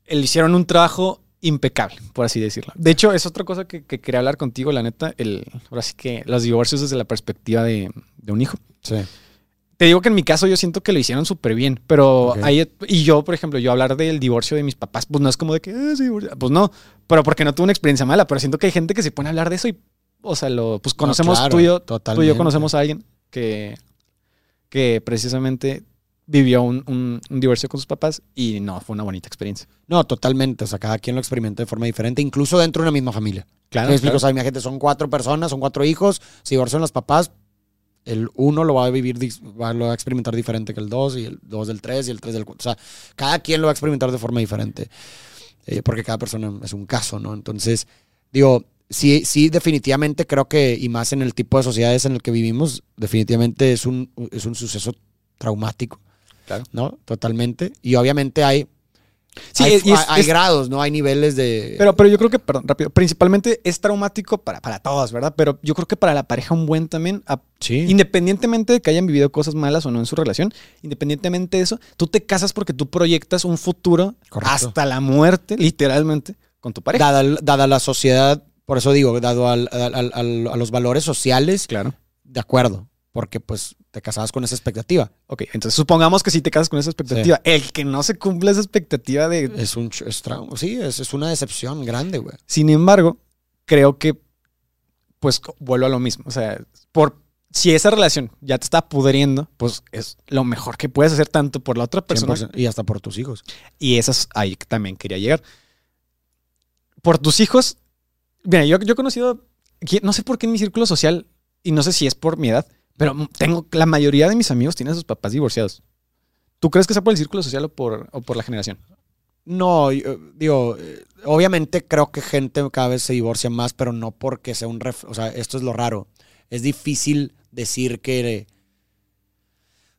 él hicieron un trabajo impecable, por así decirlo. De hecho, es otra cosa que, que quería hablar contigo, la neta. El, ahora sí que los divorcios desde la perspectiva de, de un hijo. Sí. Te digo que en mi caso yo siento que lo hicieron súper bien, pero ahí, y yo, por ejemplo, yo hablar del divorcio de mis papás, pues no es como de que, "Ah, divorciaron". pues no, pero porque no tuve una experiencia mala, pero siento que hay gente que se pone a hablar de eso y, o sea, lo, pues conocemos, claro, tú, y yo, tú y yo conocemos a alguien que, que precisamente vivió un, un- un divorcio con sus papás y no, fue una bonita experiencia. No, totalmente. O sea, cada quien lo experimenta de forma diferente, incluso dentro de una misma familia. Claro. ¿Me explico? O sea, imagínate, son cuatro personas, son cuatro hijos, se divorcian los papás, el uno lo va a vivir, va, lo va a experimentar diferente que el dos, y el dos del tres, y el tres del cuatro. O sea, cada quien lo va a experimentar de forma diferente, eh, porque cada persona es un caso, ¿no? Entonces, digo, sí, sí, definitivamente creo que, y más en el tipo de sociedades en el que vivimos, definitivamente es un, es un suceso traumático. Claro. ¿no? Totalmente. Y obviamente hay, Sí, hay, y es- hay es- grados, ¿no? Hay niveles de... Pero, pero yo creo que, perdón, rápido, principalmente es traumático para, para todos, ¿verdad? Pero yo creo que para la pareja un buen también, a- sí. independientemente de que hayan vivido cosas malas o no en su relación, independientemente de eso, tú te casas porque tú proyectas un futuro Correcto. hasta la muerte, literalmente, con tu pareja. dada, dada la sociedad, por eso digo, dado al- al- al- al- a los valores sociales, Claro. de acuerdo, porque pues te casabas con esa expectativa. Ok, entonces supongamos que si te casas con esa expectativa, el que no se cumple esa expectativa de... Es un es sí, es, es una decepción grande, güey. Sin embargo, creo que, pues, vuelvo a lo mismo. O sea, por... Si esa relación ya te está pudriendo, pues es lo mejor que puedes hacer tanto por la otra persona 100%, Y hasta por tus hijos. Y esas ahí que también quería llegar. Por tus hijos, mira, yo, yo he conocido, no sé por qué en mi círculo social, y no sé si es por mi edad, pero tengo, la mayoría de mis amigos tienen a sus papás divorciados. ¿Tú crees que sea por el círculo social o por, o por la generación? No, yo, digo, eh, obviamente creo que gente cada vez se divorcia más, pero no porque sea un... ref- o sea, esto es lo raro. Es difícil decir que...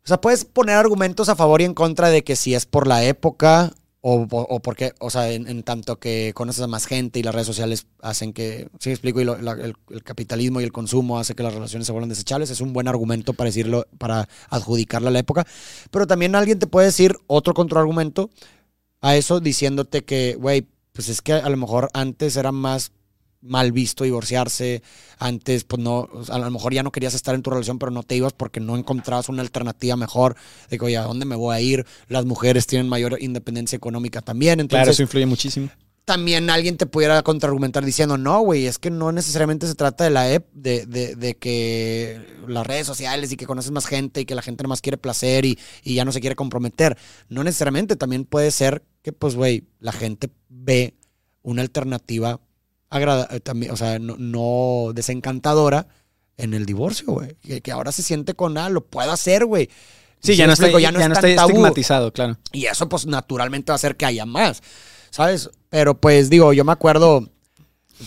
O sea, puedes poner argumentos a favor y en contra de que si es por la época o, o- porque, o sea, en, tanto que conoces a más gente y las redes sociales hacen que, sí me explico, y el capitalismo y el consumo hace que las relaciones se vuelvan desechables, es un buen argumento para decirlo, para adjudicarle a la época. Pero también alguien te puede decir otro contraargumento a eso diciéndote que, güey, pues es que a lo mejor antes era más mal visto divorciarse, antes pues no, a lo mejor ya no querías estar en tu relación, pero no te ibas porque no encontrabas una alternativa mejor, que, oye, ¿a dónde me voy a ir? Las mujeres tienen mayor independencia económica también, entonces claro, eso influye muchísimo. también alguien te pudiera contraargumentar diciendo, no, güey, es que no necesariamente se trata de la ep de, de, de que las redes sociales y que conoces más gente y que la gente nomás quiere placer y, y ya no se quiere comprometer. No necesariamente, también puede ser que, pues, güey, la gente ve una alternativa agrada eh, también, o sea, no, no desencantadora en el divorcio, güey. Que, que ahora se siente con, ah, lo puedo hacer, güey. Sí, ¿Sí ya no, está, explico? ya no, es está tan tabú. estigmatizado, claro. Y eso, pues, naturalmente va a hacer que haya más, ¿sabes? Pero, pues, digo, yo me acuerdo,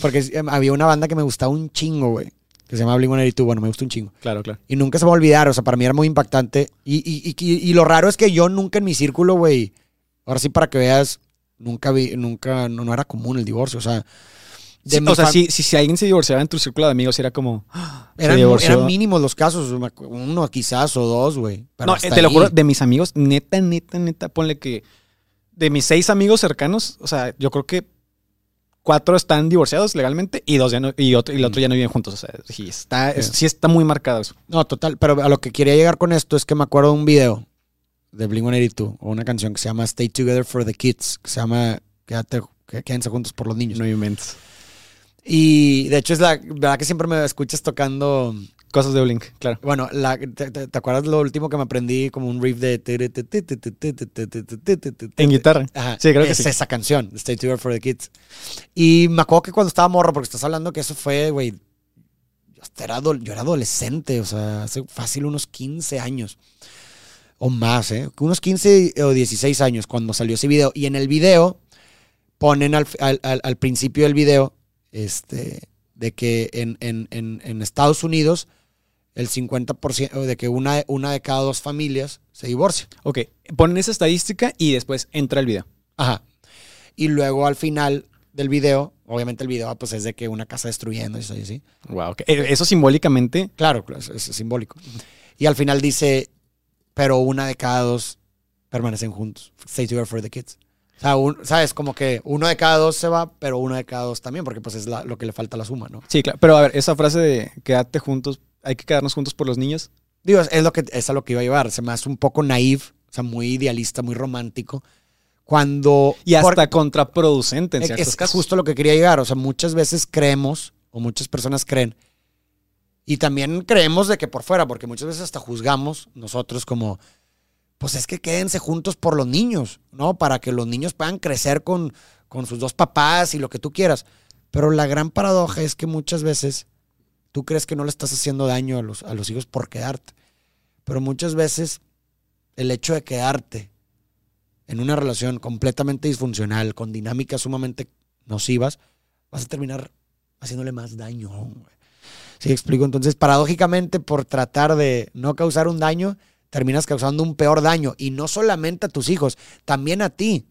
porque eh, había una banda que me gustaba un chingo, güey, que se llama Blink-182, bueno, me gusta un chingo. Claro, claro. Y nunca se me va a olvidar, o sea, para mí era muy impactante. Y, y, y, y lo raro es que yo nunca en mi círculo, güey, ahora sí para que veas, nunca vi, nunca, no, no era común el divorcio, o sea... Sí, o sea, si, si, si alguien se divorciaba en tu círculo de amigos, era como. "Ah, Eran, divorció". eran mínimos los casos, uno quizás o dos, güey. No, te lo juro, de mis amigos, neta, neta, neta, ponle que de mis seis amigos cercanos, o sea, yo creo que cuatro están divorciados legalmente y dos ya no, y otro, y el otro ya no viven juntos. O sea, sí está, es- Sí. sí está muy marcado eso. No, total, pero a lo que quería llegar con esto es que me acuerdo de un video de Blink-182 o una canción que se llama Stay Together for the Kids, que se llama Quédate, Quédense juntos por los niños. No inventes. Y de hecho es la verdad que siempre me escuchas tocando, Cosas de Blink, claro. bueno, la, te, te- te acuerdas lo último que me aprendí como un riff de... En guitarra. Ajá, Sí, creo que es sí. esa canción, Stay Together for the Kids. Y me acuerdo que cuando estaba morro, porque estás hablando que eso fue, güey, yo era adolescente, o sea, hace fácil unos 15 años. O más, ¿eh? Unos 15 o 16 años cuando salió ese video. Y en el video ponen al, al- al- al principio del video, este, de que en, en- en- en Estados Unidos el 50% de que una, una de cada dos familias se divorcia. Ok, ponen esa estadística y después entra el video. Ajá. Y luego al final del video, obviamente el video pues es de que una casa destruyendo y eso y así. Wow. ok. Eh, Eso simbólicamente, Claro, claro, es, es simbólico. Y al final dice, pero una de cada dos permanecen juntos. Stay together for the kids. O sea, un- sabes, como que uno de cada dos se va, pero uno de cada dos también, porque pues es la- lo que le falta a la suma, ¿no? sí, claro. Pero a ver, esa frase de quédate juntos, hay que quedarnos juntos por los niños. Digo, es, lo que, es a lo que iba a llevar. Se me hace un poco naive, o sea, muy idealista, muy romántico. Cuando... Y hasta por- contraproducente en Es, ciertos es casos. justo lo que quería llegar. O sea, muchas veces creemos, o muchas personas creen, y también creemos de que por fuera, porque muchas veces hasta juzgamos nosotros como, pues es que quédense juntos por los niños, ¿no? Para que los niños puedan crecer con, con sus dos papás y lo que tú quieras. Pero la gran paradoja es que muchas veces tú crees que no le estás haciendo daño a los, a los hijos por quedarte. Pero muchas veces el hecho de quedarte en una relación completamente disfuncional, con dinámicas sumamente nocivas, vas a terminar haciéndole más daño. ¿Sí explico? Entonces, paradójicamente, por tratar de no causar un daño, terminas causando un peor daño. Y no solamente a tus hijos, también a ti.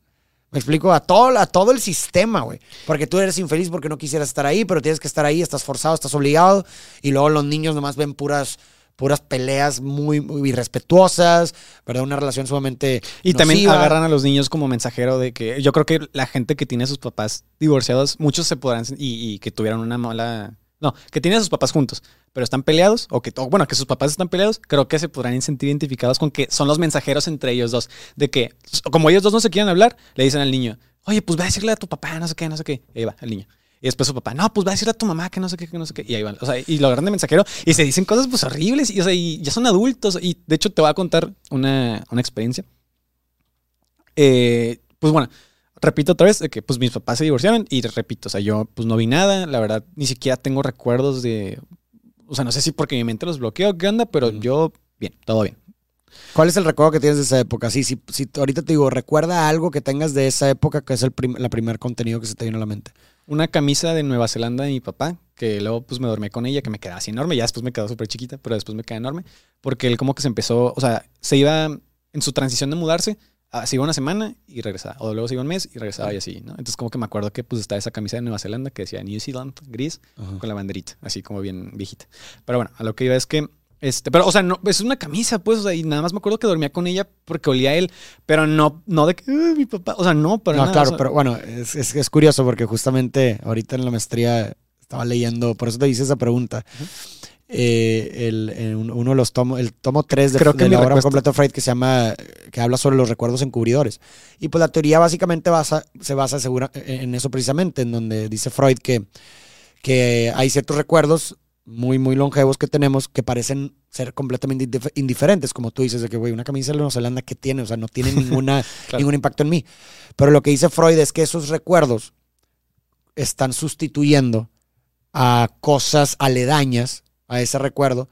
Me explico, a todo, a todo el sistema, güey. Porque tú eres infeliz porque no quisieras estar ahí, pero tienes que estar ahí, estás forzado, estás obligado. Y luego los niños nomás ven puras puras peleas muy, muy irrespetuosas, ¿verdad? Una relación sumamente. Y también agarran a los niños como mensajero de que yo creo que la gente que tiene a sus papás divorciados, muchos se podrán y, y que tuvieron una mala. No, que tienen a sus papás juntos, pero están peleados, o que, o bueno, que sus papás están peleados, creo que se podrán sentir identificados con que son los mensajeros entre ellos dos. De que, como ellos dos no se quieren hablar, le dicen al niño, oye, pues ve a decirle a tu papá, no sé qué, no sé qué. Y ahí va, el niño. Y después su papá, no, pues va a decirle a tu mamá que no sé qué, que no sé qué. Y ahí van. O sea, y lo agarran de mensajero y se dicen cosas pues horribles. Y, o sea, y ya son adultos. Y de hecho te voy a contar una, una experiencia. Eh, pues bueno, repito otra vez de que pues mis papás se divorciaron. Y repito, o sea, yo pues no vi nada. La verdad, ni siquiera tengo recuerdos de. O sea, no sé si porque mi mente los bloqueó o qué onda, pero Mm. yo, bien, todo bien. ¿Cuál es el recuerdo que tienes de esa época? Sí, sí, sí, ahorita te digo, recuerda algo que tengas de esa época que es el prim- la primer contenido que se te viene a la mente. Una camisa de Nueva Zelanda de mi papá, que luego pues me dormí con ella, que me quedaba así enorme. Ya después me quedó súper chiquita, pero después me quedó enorme. Porque él como que se empezó, o sea, se iba en su transición de mudarse, ah, se iba una semana y regresaba. O luego se iba un mes y regresaba y así, ¿no? Entonces como que me acuerdo que pues estaba esa camisa de Nueva Zelanda que decía New Zealand gris con la banderita, así como bien viejita. Pero bueno, a lo que iba es que, este, pero, o sea, no, es una camisa, pues, o sea, y nada más me acuerdo que dormía con ella porque olía a él, pero no, no de que, "Ay, mi papá, o sea, no, para no, nada. claro, o sea, pero bueno, es, es- es curioso porque justamente ahorita en la maestría estaba leyendo, por eso te hice esa pregunta. Eh, el, un- uno de los tomos, el tomo 3 de, Creo que de la obra completa Freud que se llama, que habla sobre los recuerdos encubridores. Y pues la teoría básicamente basa, se basa segura, en eso precisamente, en donde dice Freud que, que hay ciertos recuerdos muy, muy longevos que tenemos que parecen ser completamente indif- indiferentes, como tú dices, de que, güey, una camisa de Nueva Zelanda, ¿qué tiene? O sea, no tiene ninguna, Claro. ningún impacto en mí. Pero lo que dice Freud es que esos recuerdos están sustituyendo a cosas aledañas a ese recuerdo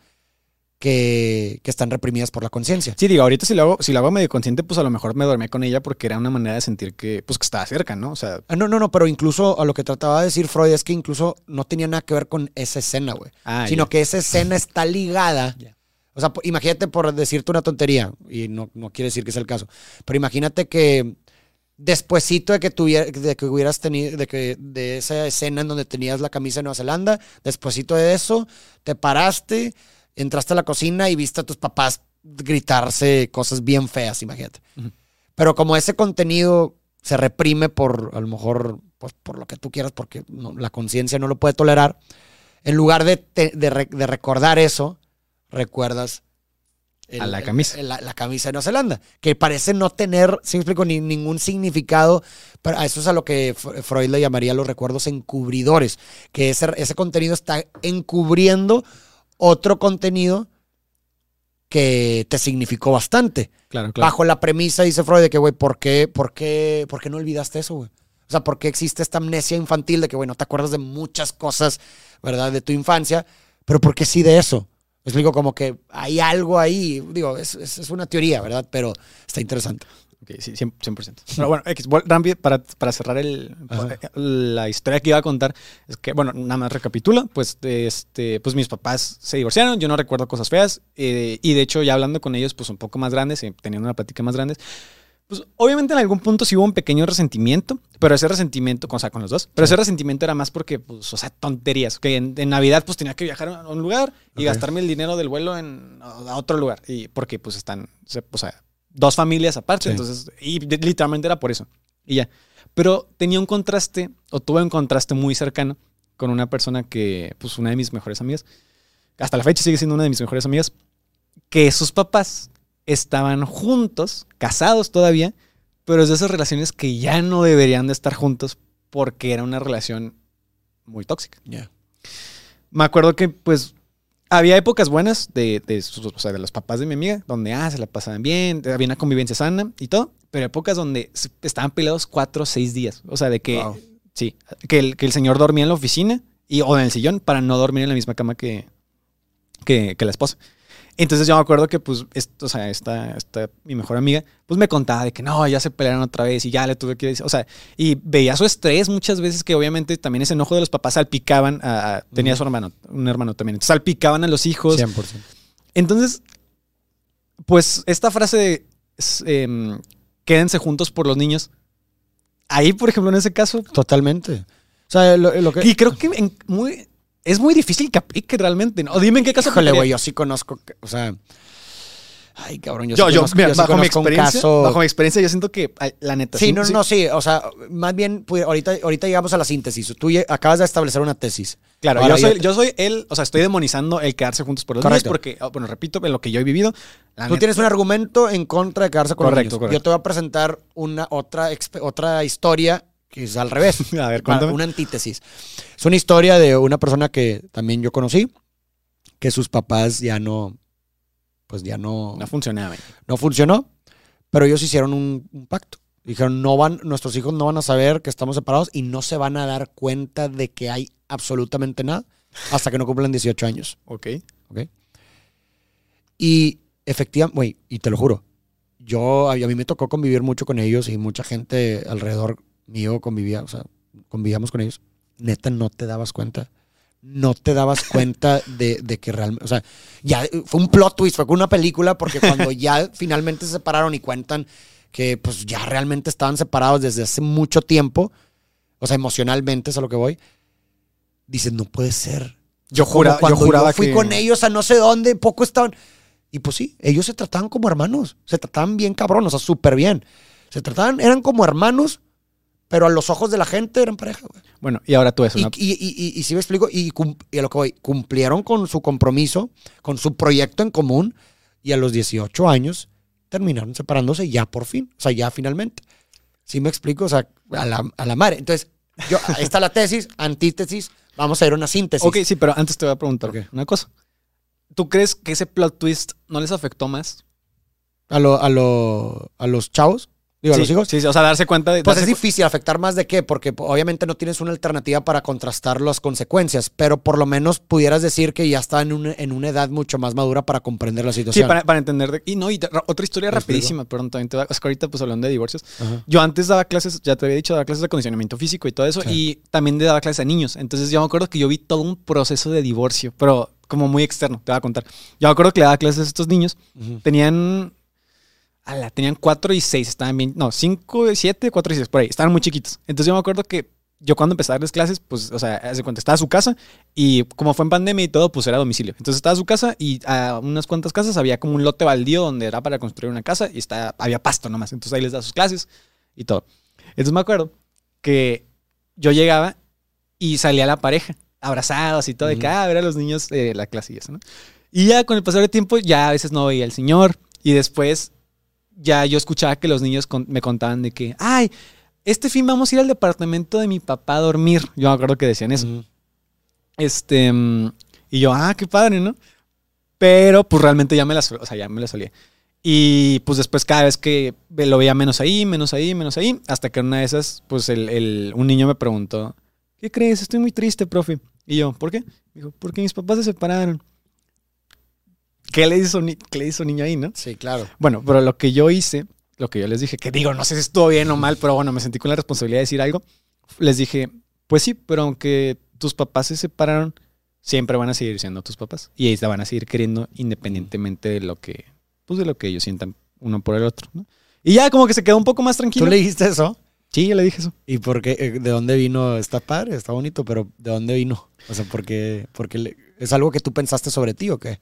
que, que están reprimidas por la conciencia. Sí, digo, ahorita si lo hago, si lo hago medio consciente, pues a lo mejor me dormía con ella porque era una manera de sentir que, pues, que estaba cerca, ¿no? O sea, Ah, No, no, no, pero incluso a lo que trataba de decir Freud es que incluso no tenía nada que ver con esa escena, güey. ah, sino que esa escena está ligada. Ya. O sea, imagínate por decirte una tontería, y no, no quiere decir que sea el caso, pero imagínate que despuesito de que tuviera, de que hubieras tenido, de que de esa escena en donde tenías la camisa de Nueva Zelanda, despuesito de eso, te paraste, entraste a la cocina y viste a tus papás gritarse cosas bien feas, imagínate. Ujú. Pero como ese contenido se reprime por, a lo mejor, pues por lo que tú quieras, porque no- la conciencia no lo puede tolerar, en lugar de, te- de, re- de recordar eso, recuerdas A la camisa. la, la camisa de Nueva Zelanda, que parece no tener, si me explico, ni, ningún significado. Pero a eso es a lo que Freud le llamaría los recuerdos encubridores, que ese, ese contenido está encubriendo otro contenido que te significó bastante. Claro, claro. Bajo la premisa, dice Freud, de que, güey, ¿por qué, por, qué, ¿por qué no olvidaste eso, güey? O sea, ¿por qué existe esta amnesia infantil de que, güey, no te acuerdas de muchas cosas, ¿verdad? De tu infancia, pero ¿por qué sí de eso? Me explico como que hay algo ahí, digo, es, es, es una teoría, ¿verdad? Pero está interesante. Ok, sí, 100%. 100%. Pero bueno, X, para, para cerrar el, Ajá. la historia que iba a contar, es que, bueno, nada más recapitulo, pues, este, pues mis papás se divorciaron, yo no recuerdo cosas feas, eh, y de hecho ya hablando con ellos, pues un poco más grandes, eh, teniendo una plática más grandes, pues obviamente en algún punto sí hubo un pequeño resentimiento, pero ese resentimiento, o sea, con los dos, pero ese resentimiento era más porque, pues, o sea, tonterías, que en, en Navidad pues tenía que viajar a un lugar y gastarme el dinero del vuelo en a otro lugar, y porque pues están, o sea, dos familias aparte, Sí. entonces, y literalmente era por eso, y ya. Pero tenía un contraste, o tuve un contraste muy cercano con una persona que, pues, una de mis mejores amigas, hasta la fecha sigue siendo una de mis mejores amigas, que sus papás estaban juntos, casados todavía, pero es de esas relaciones que ya no deberían de estar juntos porque era una relación muy tóxica. Ya. Me acuerdo que, pues, había épocas buenas de, de, sus- o sea, de los papás de mi amiga, donde, ah, se la pasaban bien, había una convivencia sana y todo, pero épocas donde estaban peleados cuatro o seis días. O sea, de que, Wow. sí, que el, que el señor dormía en la oficina y, o en el sillón para no dormir en la misma cama que, que, que la esposa. Entonces yo me acuerdo que, pues, esto, o sea, esta, esta, mi mejor amiga, pues me contaba de que no, ya se pelearon otra vez y ya le tuve que decir, o sea, y veía su estrés muchas veces que obviamente también ese enojo de los papás salpicaban a, a- tenía su hermano, un hermano también, entonces salpicaban a los hijos. 100%. Entonces, Pues esta frase de em, quédense juntos por los niños. Ahí, por ejemplo, en ese caso. Totalmente. O sea, lo, lo que. Y creo que en muy, es muy difícil que aplique realmente, ¿no? O dime en qué caso. Híjole, güey, yo sí conozco. O sea. Ay, cabrón, yo, Yo, sí yo, conozco, mira, yo sí bajo, mi experiencia, caso- bajo mi experiencia, yo siento que ay, la neta. Sí, no, no, no, sí. O sea, más bien, pues, ahorita, ahorita llegamos a la síntesis. Tú acabas de establecer una tesis. Claro, Ahora yo soy, yo- soy el, o sea, estoy demonizando el quedarse juntos por los Correcto. niños porque, oh, bueno, repito, en lo que yo he vivido. la Tú neta- tienes un argumento en contra de quedarse con Correcto, los niños. correcto. Yo te voy a presentar una otra, otra historia es al revés. A ver, cuéntame. una antítesis. Es una historia de una persona que también yo conocí, que sus papás ya no, pues ya no, No funcionaba. no funcionó, pero ellos hicieron un, un pacto. Dijeron, no van, nuestros hijos no van a saber que estamos separados y no se van a dar cuenta de que hay absolutamente nada hasta que no cumplan 18 años. Ok. Y efectivamente, güey, y te lo juro, yo, a a mí me tocó convivir mucho con ellos y mucha gente alrededor mío convivía, o sea, convivíamos con ellos. Neta, no te dabas cuenta. No te dabas cuenta de, de que realmente, o sea, ya fue un plot twist, fue como una película, porque cuando ya finalmente se separaron y cuentan que pues ya realmente estaban separados desde hace mucho tiempo, o sea, emocionalmente es a lo que voy, dices, no puede ser. Yo, jura, yo cuando juraba fui que- con ellos a no sé dónde, poco estaban. Y pues sí, ellos se trataban como hermanos. Se trataban bien cabrón, o sea, súper bien. Se trataban, eran como hermanos, pero a los ojos de la gente eran pareja, güey. Bueno, y ahora tú eso, ¿no? y, y, y, y sí me explico, y, a lo que voy, cumplieron con su compromiso, con su proyecto en común, y a los 18 años terminaron separándose ya por fin, o sea, ya finalmente. Sí me explico, o sea, a la, a la madre. Entonces, yo, ahí está la tesis, antítesis, vamos a ir a una síntesis. Ok, sí, pero antes te voy a preguntar una cosa. ¿Tú crees que ese plot twist no les afectó más? A, lo, a, lo, a los chavos, digo, a sí, los hijos. Sí, sí, o sea, darse cuenta de. Pues es difícil afectar más de qué, porque po- obviamente no tienes una alternativa para contrastar las consecuencias, pero por lo menos pudieras decir que ya está en una, en una edad mucho más madura para comprender la Sí, situación. para, para entender. de- y no, y ra- otra historia rapidísima, perdón, también te va. Es que ahorita, pues hablando de divorcios. Ajá. Yo antes daba clases, ya te había dicho, daba clases de acondicionamiento físico y todo eso, Sí. y también daba clases a niños. Entonces yo me acuerdo que yo vi todo un proceso de divorcio, pero como muy externo, te voy a contar. Yo me acuerdo que le daba clases a estos niños, tenían. Ala, tenían cuatro y seis, estaban bien. No, cinco, siete, cuatro y seis, por ahí. Estaban muy chiquitos. Entonces yo me acuerdo que yo cuando empecé a darles clases, pues, o sea, hace cuenta, estaba a su casa y como fue en pandemia y todo, pues era a domicilio. Entonces estaba a su casa y a unas cuantas casas había como un lote baldío donde era para construir una casa y está, había pasto nomás. Entonces ahí les daba sus clases y todo. Entonces me acuerdo que yo llegaba y salía la pareja, abrazados y todo, de que, Ujú. ah, a ver a los niños de la clase y eso, ¿no? Y ya con el pasar del tiempo, ya a veces no veía al señor. Y después, ya yo escuchaba que los niños con- me contaban de que, ay, este fin vamos a ir al departamento de mi papá a dormir. Yo me acuerdo que decían eso. Este, mm, y yo, ah, qué padre, ¿no? Pero pues realmente ya me la, sol- o sea, ya me la solía. Y pues después cada vez que lo veía menos ahí, menos ahí, menos ahí, hasta que una de esas, pues el, el- un niño me preguntó, ¿qué crees? Estoy muy triste, profe. Y yo, ¿por qué? Dijo, porque mis papás se separaron. ¿Qué le hizo, ni- qué le hizo niño ahí, no? Sí, claro. Bueno, pero lo que yo hice, lo que yo les dije, que digo, no sé si estuvo bien o mal, pero bueno, me sentí con la responsabilidad de decir algo. Les dije, pues sí, pero aunque tus papás se separaron, siempre van a seguir siendo tus papás. Y ahí te van a seguir queriendo independientemente de lo que, pues de lo que ellos sientan uno por el otro. ¿no? Y ya como que se quedó un poco más tranquilo. ¿Tú le dijiste eso? Sí, yo le dije eso. ¿Y por qué? eh, ¿De dónde vino? Está padre, está bonito, pero ¿de dónde vino? O sea, porque, porque ¿es algo que tú pensaste sobre ti o qué?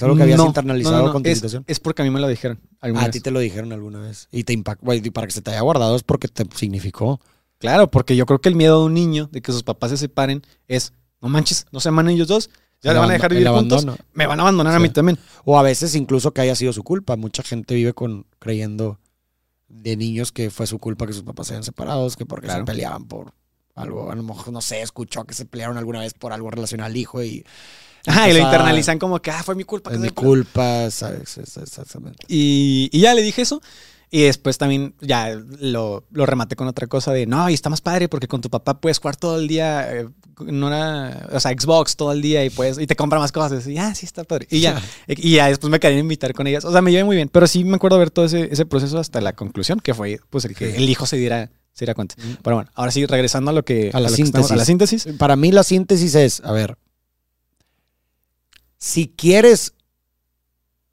¿Es algo que habías No, internalizado no, no, no, con tu es, situación? Es porque a mí me lo dijeron. alguna Ah, a vez. ti te lo dijeron alguna vez. Y te impactó. y para que se te haya guardado es porque te significó. Claro, porque yo creo que el miedo de un niño de que sus papás se separen es, no manches, no se aman ellos dos, ya le van a dejar vivir juntos, me van a abandonar a mí también. O a veces incluso que haya sido su culpa. Mucha gente vive con creyendo de niños que fue su culpa que sus papás se hayan separados, que porque Claro. se peleaban por algo. A lo mejor, no sé, escuchó que se pelearon alguna vez por algo relacionado al hijo y... Ajá, y lo a- internalizan como que, ah, fue mi culpa. Es mi separaron". culpa, ¿sabes? Es- Exactamente. Y, y ya le dije eso. Y después también ya lo, lo rematé con otra cosa de, no, y está más padre porque con tu papá puedes jugar todo el día, eh, no era, o sea, Xbox todo el día y puedes, y te compra más cosas. Y ya, sí, está padre. Y ya, y ya después me querían invitar con ellas. O sea, me llevé muy bien. Pero sí me acuerdo ver todo ese, ese proceso hasta la conclusión, que fue pues el que Sí. el hijo se diera, se diera cuenta. Mm. Pero bueno, ahora sí, regresando a lo que... A la lo que estamos- síntesis. a la síntesis. Para mí la síntesis es, a ver, si quieres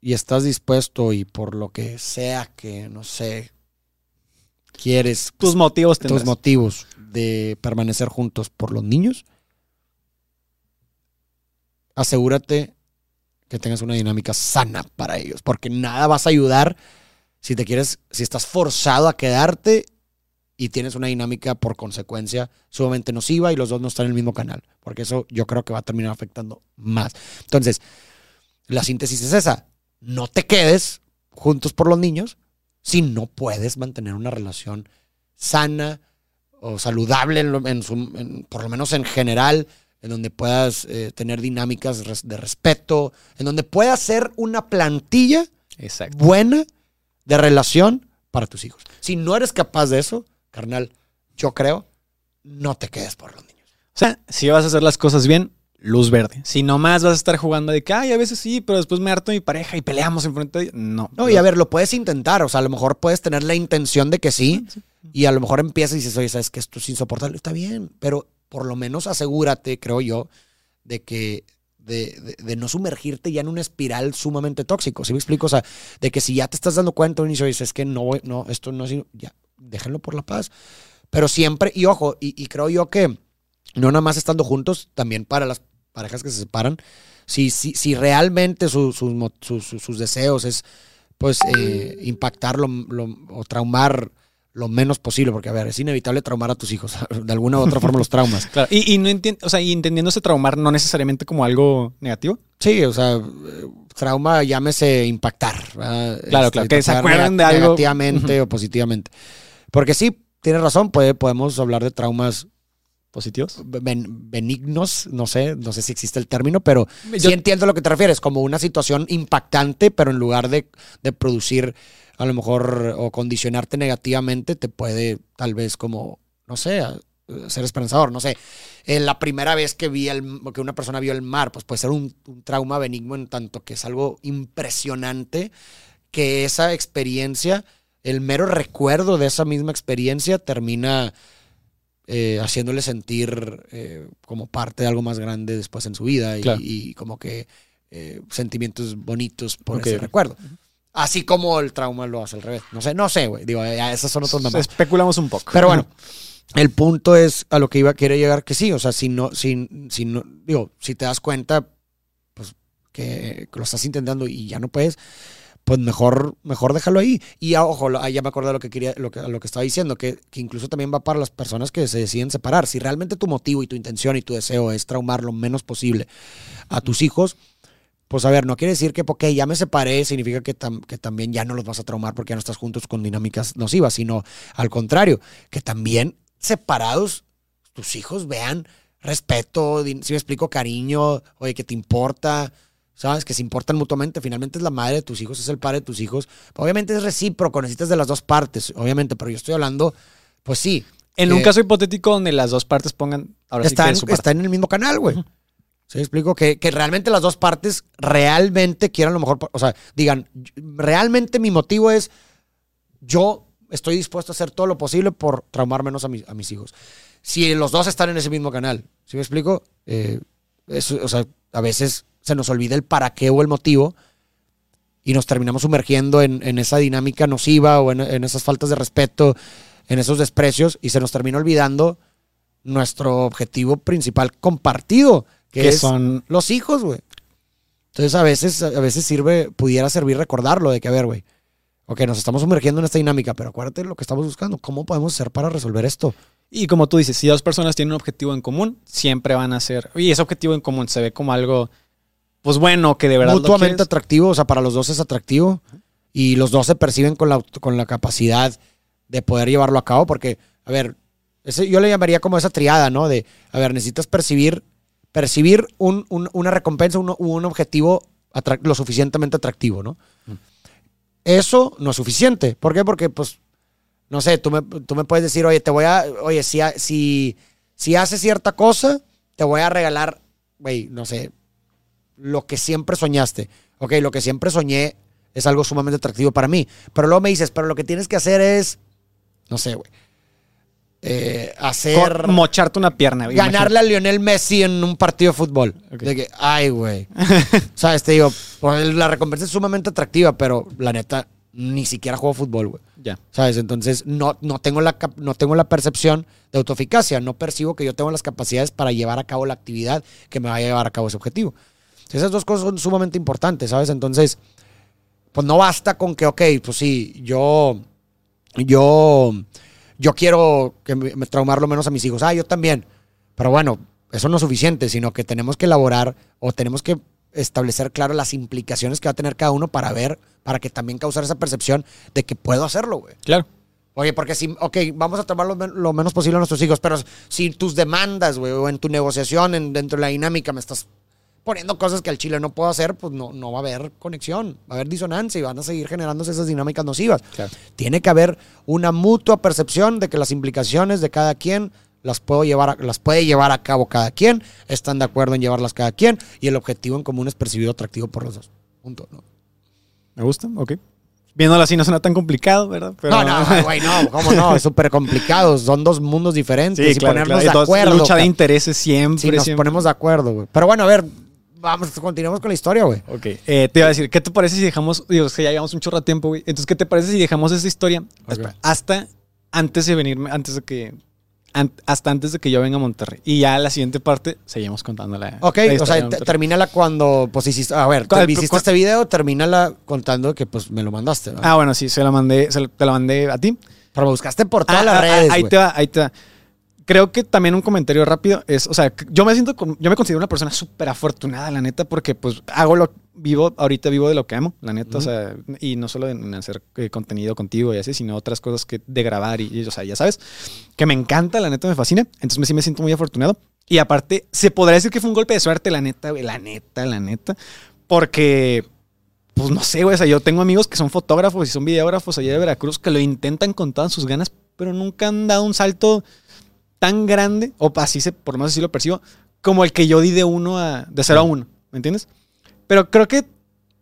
y estás dispuesto y por lo que sea que, no sé, quieres Tus motivos tus tendrás. motivos de permanecer juntos por los niños, asegúrate que tengas una dinámica sana para ellos, porque nada vas a ayudar si te quieres, si estás forzado a quedarte y tienes una dinámica por consecuencia sumamente nociva y los dos no están en el mismo canal, porque eso yo creo que va a terminar afectando más. Entonces, la síntesis es esa, no te quedes juntos por los niños si no puedes mantener una relación sana o saludable, en lo- en su- en- por lo menos en general, en donde puedas eh, tener dinámicas de respeto, en donde puedas ser una plantilla Exacto. buena de relación para tus hijos. Si no eres capaz de eso, carnal, yo creo, no te quedes por los niños. O sea, si vas a hacer las cosas bien, luz verde. Si nomás vas a estar jugando de que, ay, a veces sí, pero después me harto mi pareja y peleamos enfrente de ella. No. No, y a ver, lo puedes intentar, o sea, a lo mejor puedes tener la intención de que sí, y a lo mejor empiezas y dices, oye, sabes que esto es insoportable, está bien, pero por lo menos asegúrate, creo yo, de que de, de- de no sumergirte ya en una espiral sumamente tóxico, ¿sí me explico? O sea, de que si ya te estás dando cuenta un inicio y dices, es que no, voy- no, esto no es, ya, déjenlo por la paz. Pero siempre, y ojo, y, y creo yo que no nada más estando juntos, también para las parejas que se separan, si, si, si realmente su- sus sus- sus- sus deseos es pues eh, impactar lo- lo- o traumar lo menos posible, porque a ver, es inevitable traumar a tus hijos, de alguna u otra forma los traumas. Claro. Y, y no entiendo, o sea, y entendiéndose traumar no necesariamente como algo negativo. Sí, o sea, trauma llámese impactar. ¿verdad? Claro, claro, que se nega- de algo. Negativamente o positivamente. Porque sí, tienes razón, puede, podemos hablar de traumas Positivos. ben- benignos, no sé, no sé si existe el término, pero Yo- sí entiendo a lo que te refieres, como una situación impactante, pero en lugar de, de producir a lo mejor o condicionarte negativamente, te puede tal vez como, no sé, a- ser esperanzador, no sé. En la primera vez que vi el, que una persona vio el mar, pues puede ser un, un trauma benigno en tanto que es algo impresionante que esa experiencia, el mero recuerdo de esa misma experiencia termina eh, haciéndole sentir eh, como parte de algo más grande después en su vida y, Claro. y como que eh, sentimientos bonitos por ese recuerdo. Así como el trauma lo hace al revés. No sé, no sé, güey. Digo, esas son otros nombres. Especulamos un poco. Pero bueno, el punto es a lo que iba a querer llegar que sí, o sea, si no, si, si no, digo, si te das cuenta, pues que, que lo estás intentando y ya no puedes, pues mejor, mejor déjalo ahí. Y ya, ojo, ah, ya me acordé de lo que quería, lo que, lo que estaba diciendo, que, que incluso también va para las personas que se deciden separar. Si realmente tu motivo y tu intención y tu deseo es traumar lo menos posible a tus hijos, pues a ver, no quiere decir que porque ya me separé significa que, tam- que también ya no los vas a traumar porque ya no estás juntos con dinámicas nocivas, sino al contrario, que también separados tus hijos vean respeto, si me explico, cariño, oye, que te importa, ¿sabes? Que se importan mutuamente. Finalmente es la madre de tus hijos, es el padre de tus hijos. Obviamente es recíproco, necesitas de las dos partes, obviamente, pero yo estoy hablando, pues sí. en que un caso hipotético donde las dos partes pongan. Ahora sí de su parte. están en el mismo canal, güey. ¿Sí me explico? Que, que realmente las dos partes realmente quieran lo mejor. O sea, digan, realmente mi motivo es yo estoy dispuesto a hacer todo lo posible por traumar menos a, mi- a mis hijos. Si los dos están en ese mismo canal, ¿sí me explico? Eh, eso, o sea, a veces se nos olvida el para qué o el motivo y nos terminamos sumergiendo en, en esa dinámica nociva o en, en esas faltas de respeto, en esos desprecios y se nos termina olvidando nuestro objetivo principal compartido, que, que es son. los hijos, güey. Entonces a veces, a veces sirve, pudiera servir recordarlo de que, a ver, güey, ok, nos estamos sumergiendo en esta dinámica, pero acuérdate lo que estamos buscando. ¿Cómo podemos hacer para resolver esto? Y como tú dices, si dos personas tienen un objetivo en común, siempre van a ser. Y ese objetivo en común se ve como algo, pues bueno, que de verdad. Mutuamente atractivo, o sea, para los dos es atractivo y los dos se perciben con la, con la capacidad de poder llevarlo a cabo, porque, a ver, ese, yo le llamaría como esa triada, ¿no? De, a ver, necesitas percibir, percibir un- un- una recompensa, un, un objetivo lo suficientemente atractivo, ¿no? Eso no es suficiente. ¿Por qué? Porque, pues, no sé, tú me, tú me puedes decir, oye, te voy a, oye, si, si, si haces cierta cosa, te voy a regalar, güey, no sé, lo que siempre soñaste. Ok, lo que siempre soñé es algo sumamente atractivo para mí. Pero luego me dices, pero lo que tienes que hacer es, no sé, güey, eh, hacer. Mocharte una pierna. güey, ganarle a Lionel Messi en un partido de fútbol. De que, ay, güey. ¿Sabes? Te digo, pues, la recompensa es sumamente atractiva, pero la neta, ni siquiera juego fútbol, güey. Ya. ¿Sabes? Entonces, no, no, tengo la, no tengo la percepción de autoeficacia. No percibo que yo tengo las capacidades para llevar a cabo la actividad que me va a llevar a cabo ese objetivo. Esas dos cosas son sumamente importantes, ¿sabes? Entonces, pues no basta con que, ok, pues sí, yo, yo, yo quiero que me, traumar lo menos a mis hijos. Ah, yo también. Pero bueno, eso no es suficiente, sino que tenemos que elaborar o tenemos que establecer claro las implicaciones que va a tener cada uno para ver, para que también causar esa percepción de que puedo hacerlo, güey. Claro. Oye, porque si, ok, vamos a tomar lo, lo menos posible a nuestros hijos, pero si tus demandas, güey, o en tu negociación, en, dentro de la dinámica, me estás poniendo cosas que al chile no puedo hacer, pues no, no va a haber conexión, va a haber disonancia y van a seguir generándose esas dinámicas nocivas. Claro. Tiene que haber una mutua percepción de que las implicaciones de cada quien las, puedo llevar a- las puede llevar a cabo cada quien, están de acuerdo en llevarlas cada quien y el objetivo en común es percibido atractivo por los dos. Punto. ¿no? Me gusta, ok. Viéndolo así no suena tan complicado, ¿verdad? Pero- No, no, güey, no, cómo no, es súper complicado, son dos mundos diferentes Sí, y claro, ponernos claro. De acuerdo. Lucha de intereses siempre. si nos siempre. ponemos de acuerdo, güey. Pero bueno, a ver, vamos, continuemos con la historia, güey. Ok, eh, te iba a decir, ¿qué te parece si dejamos, digo, es que ya llevamos un chorro de tiempo, güey. Entonces, ¿qué te parece si dejamos esa historia espera, hasta antes de venirme, antes de que, an- hasta antes de que yo venga a Monterrey? Y ya la siguiente parte seguimos contando la. Ok, la o sea, termínala cuando, pues hiciste, a ver, ¿Cuál- te hiciste este video, termínala contando que pues me lo mandaste, ¿no? Ah, bueno, sí, se la mandé, se la- te la mandé a ti. Pero me buscaste por todas Ah, las ah, redes, Ahí te va, ahí te va. Creo que también un comentario rápido es, o sea, yo me siento, yo me considero una persona súper afortunada, la neta, porque pues hago lo, vivo, ahorita vivo de lo que amo, la neta, o sea, y no solo en hacer eh, contenido contigo y así, sino otras cosas que de grabar y, y, o sea, ya sabes, que me encanta, la neta me fascina, entonces sí me siento muy afortunado. Y aparte, se podría decir que fue un golpe de suerte, la neta, güey, la neta, la neta, porque pues no sé, güey. O sea, yo tengo amigos que son fotógrafos y son videógrafos allá de Veracruz que lo intentan con todas sus ganas, pero nunca han dado un salto tan grande, o así se, por lo menos así lo percibo, como el que yo di de uno a, de cero a uno. ¿Me entiendes? Pero creo que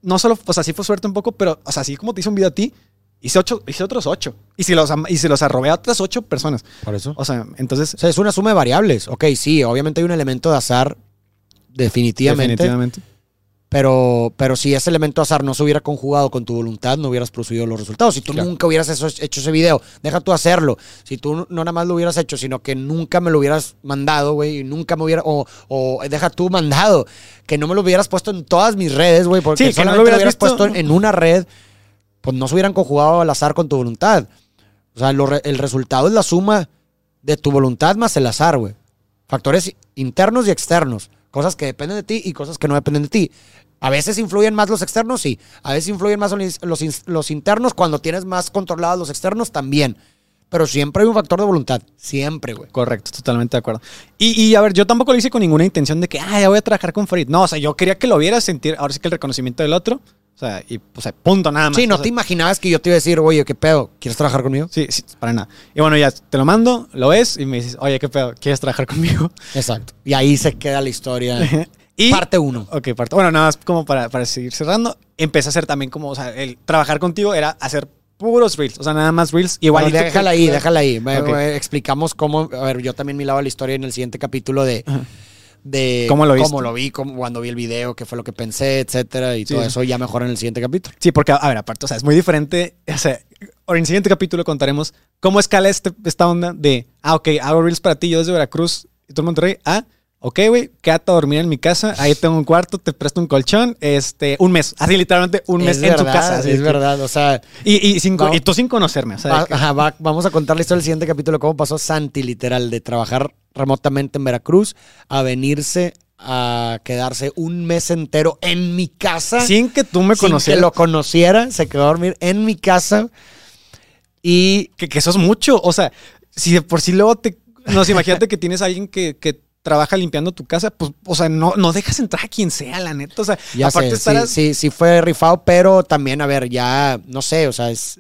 no solo, o sea, sí fue suerte un poco, pero, o sea, así como te hice un video a ti, hice ocho, hice otros ocho. Y si los, y se los arrobé a otras ocho personas. Por eso. O sea, entonces, O sea, es una suma de variables. Ok, sí, obviamente hay un elemento de azar, definitivamente. definitivamente. Pero, pero si ese elemento azar no se hubiera conjugado con tu voluntad, no hubieras producido los resultados. Si tú Claro. nunca hubieras eso- hecho ese video, deja tú hacerlo. Si tú no nada más lo hubieras hecho, sino que nunca me lo hubieras mandado, güey, y nunca me hubiera, o, o deja tú mandado, que no me lo hubieras puesto en todas mis redes, güey, porque Sí, que no solamente lo lo hubieras puesto en, en una red, pues no se hubieran conjugado al azar con tu voluntad. O sea, lo el resultado es la suma de tu voluntad más el azar, güey. Factores internos y externos. Cosas que dependen de ti y cosas que no dependen de ti. A veces influyen más los externos, sí. A veces influyen más los, los in- los internos. Cuando tienes más controlados los externos, también. Pero siempre hay un factor de voluntad. Siempre, güey. Correcto, totalmente de acuerdo. Y, y, a ver, yo tampoco lo hice con ninguna intención de que, ah, ya voy a trabajar con Farid. No, o sea, yo quería que lo vieras sentir, ahora sí que el reconocimiento del otro. O sea, y, o sea, punto, nada más. Sí, no O sea, te imaginabas que yo te iba a decir, oye, ¿qué pedo? ¿Quieres trabajar conmigo? Sí, sí, para nada. Y bueno, ya te lo mando, lo ves y me dices, oye, ¿qué pedo? ¿Quieres trabajar conmigo? Exacto. Y ahí se queda la historia. y, Parte uno. Ok, parte. Bueno, nada más como para, para seguir cerrando. Empecé a hacer también como, o sea, el trabajar contigo era hacer puros reels. O sea, nada más reels. Igual. Bueno, déjala ahí, déjala ahí. Explicamos cómo. A ver, yo también mi lado de la historia en el siguiente capítulo de. De ¿Cómo lo viste? lo vi, cómo- cuando vi el video, qué fue lo que pensé, etcétera, y Sí, todo sí. eso ya mejor en el siguiente capítulo. Sí, porque, a ver, aparte, o sea, es muy diferente. O sea, en el siguiente capítulo contaremos cómo escala este, esta onda de, ah, ok, hago reels para ti, yo desde Veracruz y en Monterrey. Ah, ok, güey, quédate a dormir en mi casa. Ahí tengo un cuarto, te presto un colchón. Este, un mes, así literalmente un mes es en verdad, tu casa. así Es que- verdad, o sea, Y, y, sin, Vamos. y tú sin conocerme. O sea, va- que- ajá, va- vamos a contar la historia del siguiente capítulo, cómo pasó Santi, literal, de trabajar remotamente en Veracruz a venirse a quedarse un mes entero en mi casa. sin que tú me sin conocieras. que lo conociera, se quedó a dormir en mi casa. Y que, que eso es mucho. O sea, si de por sí luego te. No sé, imagínate que tienes a alguien que, que trabaja limpiando tu casa, pues, o sea, no, no dejas entrar a quien sea, la neta. O sea, Ya aparte sé, estarás- sí, sí, sí fue rifado, pero también, a ver, ya, no sé, o sea, es...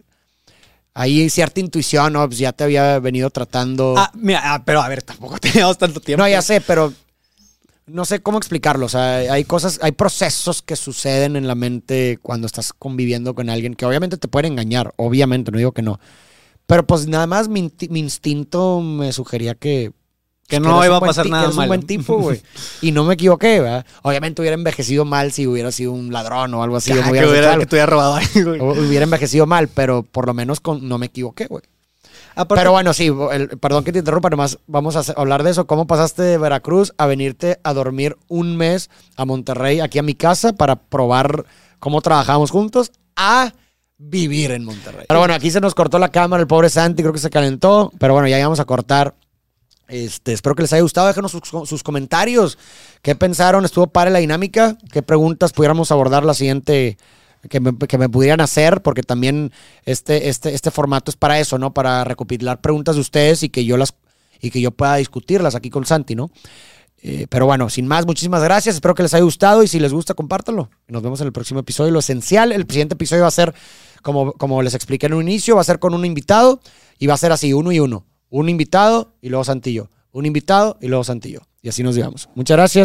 Hay cierta intuición, ¿no? Pues ya te había venido tratando... Ah, mira, ah, pero a ver, tampoco teníamos tanto tiempo. no, ya sé, pero no sé cómo explicarlo. O sea, hay cosas, hay procesos que suceden en la mente cuando estás conviviendo con alguien que obviamente te pueden engañar, obviamente, no digo que no. Pero pues nada más mi, mi instinto me sugería que... Que no iba a pasar nada eres un malo. buen tipo, güey. Y no me equivoqué, ¿verdad? Obviamente hubiera envejecido mal si hubiera sido un ladrón o algo así. me que, hubiera, que te hubiera robado algo. hubiera envejecido mal, pero por lo menos con, no me equivoqué, güey. Aparte, Pero bueno, sí, el- perdón que te interrumpa, nomás vamos a hablar de eso. ¿Cómo pasaste de Veracruz a venirte a dormir un mes a Monterrey, aquí a mi casa, para probar cómo trabajamos juntos, a vivir en Monterrey? Pero bueno, aquí se nos cortó la cámara, el pobre Santi, creo que se calentó, pero bueno, ya íbamos a cortar. Este, espero que les haya gustado. Déjenos sus, sus comentarios. ¿Qué pensaron? ¿Estuvo padre la dinámica? ¿Qué preguntas pudiéramos abordar la siguiente? Que me, que me pudieran hacer, porque también este, este, este formato es para eso, ¿no? Para recopilar preguntas de ustedes y que yo las y que yo pueda discutirlas aquí con Santi, ¿no? Eh, pero bueno, sin más, muchísimas gracias. Espero que les haya gustado y si les gusta, compártanlo. Nos vemos en el próximo episodio. Lo esencial, el siguiente episodio va a ser, como, como les expliqué en un inicio, va a ser con un invitado y va a ser así, uno y uno. Un invitado y luego Santillo. Un invitado y luego Santillo. Y así nos llevamos. Muchas gracias.